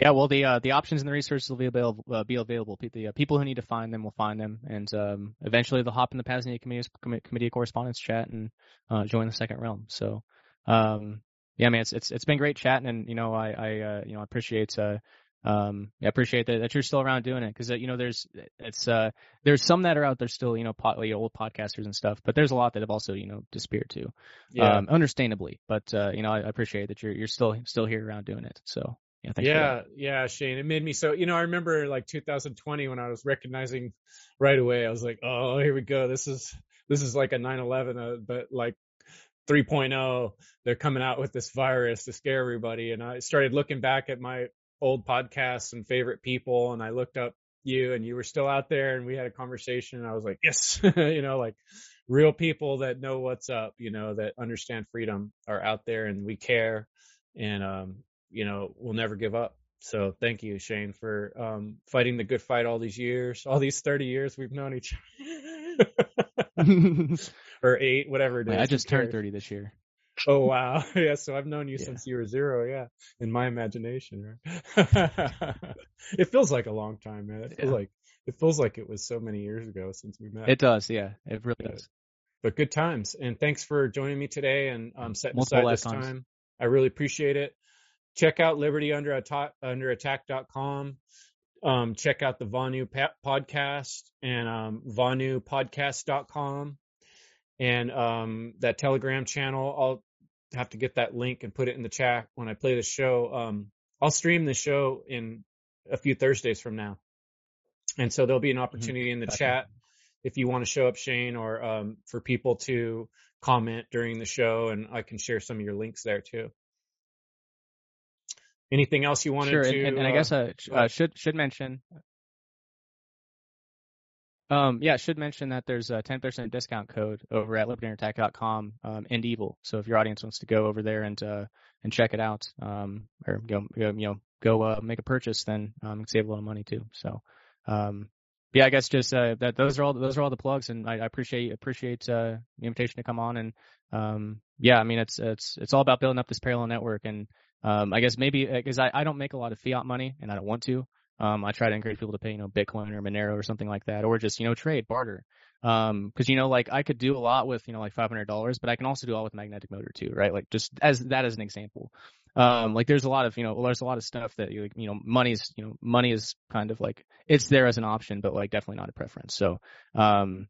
Yeah, well, the uh, the options and the resources will be available. Uh, be available. The uh, people who need to find them will find them, and um, eventually they'll hop in the Paznia Committee, Committee of Correspondence chat and uh, join the Second Realm. So, um, yeah, man, it's it's it's been great chatting, and you know, I I uh, you know appreciate uh, um, I appreciate that, that you're still around doing it because uh, you know there's it's uh there's some that are out there still you know pot, you know, old podcasters and stuff, but there's a lot that have also you know disappeared too, yeah. um, understandably. But uh, you know I, I appreciate that you're you're still still here around doing it. So yeah, yeah, yeah, Shane. It made me so. You know, I remember like 2020 when I was recognizing right away. I was like, oh, here we go. This is this is like a 9/11, uh, but like 3.0. They're coming out with this virus to scare everybody. And I started looking back at my old podcasts and favorite people, and I looked up you, and you were still out there, and we had a conversation. And I was like, yes, you know, like real people that know what's up, you know, that understand freedom are out there, and we care. And um, you know, we'll never give up. So thank you, Shane, for um, fighting the good fight all these years, all these 30 years we've known each other. or eight, whatever it is. I just turned 30 this year. Oh wow. Yeah, so I've known you yeah. since you were zero, yeah. In my imagination, right? it feels like a long time, man. It feels yeah. like it feels like it was so many years ago since we met. It does, yeah. It really yeah. does. But good times. And thanks for joining me today and um setting Multiple aside this times. time. I really appreciate it check out Liberty Under Attack under attack.com. Um, check out the Vonu podcast and um, VonuPodcast.com and um, that Telegram channel. I'll have to get that link and put it in the chat when I play the show. Um, I'll stream the show in a few Thursdays from now. And so there'll be an Mm-hmm. opportunity in the Gotcha. chat if you want to show up, Shane, or um, for people to comment during the show, and I can share some of your links there too. Anything else you wanted Sure, to? and, and I uh, guess I uh, should should mention. Um, yeah, should mention that there's a 10% discount code over at libertyunderattack.com, um, and evil. So if your audience wants to go over there and uh, and check it out, um, or go, go you know go uh, make a purchase, then um, save a little money too. So, um, yeah, I guess just uh, that those are all those are all the plugs, and I, I appreciate appreciate uh, the invitation to come on, and um, yeah, I mean it's it's it's all about building up this parallel network, and um, I guess maybe because I, I don't make a lot of fiat money, and I don't want to. Um, I try to encourage people to pay, you know, Bitcoin or Monero or something like that, or just, you know, trade, barter. Um, cause, you know, like I could do a lot with, you know, like $500, but I can also do a lot with magnetic motor too, right? Like just as that as an example. Um, like there's a lot of, you know, there's a lot of stuff that you, you know, money's, you know, money is kind of like, it's there as an option, but like definitely not a preference. So, um,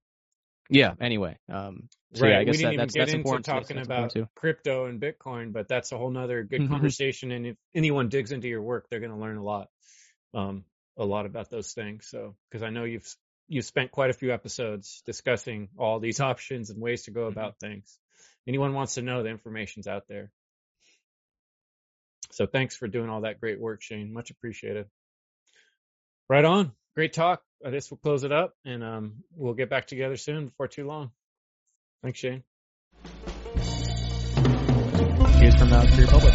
yeah, anyway, um, so right. yeah, I guess we didn't that, even that's, get that's into talking that's about crypto and Bitcoin, but that's a whole nother good Mhm. conversation. And if anyone digs into your work, they're going to learn a lot, um, a lot about those things. So, because I know you've you've spent quite a few episodes discussing all these options and ways to go Mhm. about things. Anyone wants to know, the information's out there. So, thanks for doing all that great work, Shane. Much appreciated. Right on. Great talk. I guess we'll close it up, and um, we'll get back together soon before too long. Thanks, Shane. Cheers from Free Republic.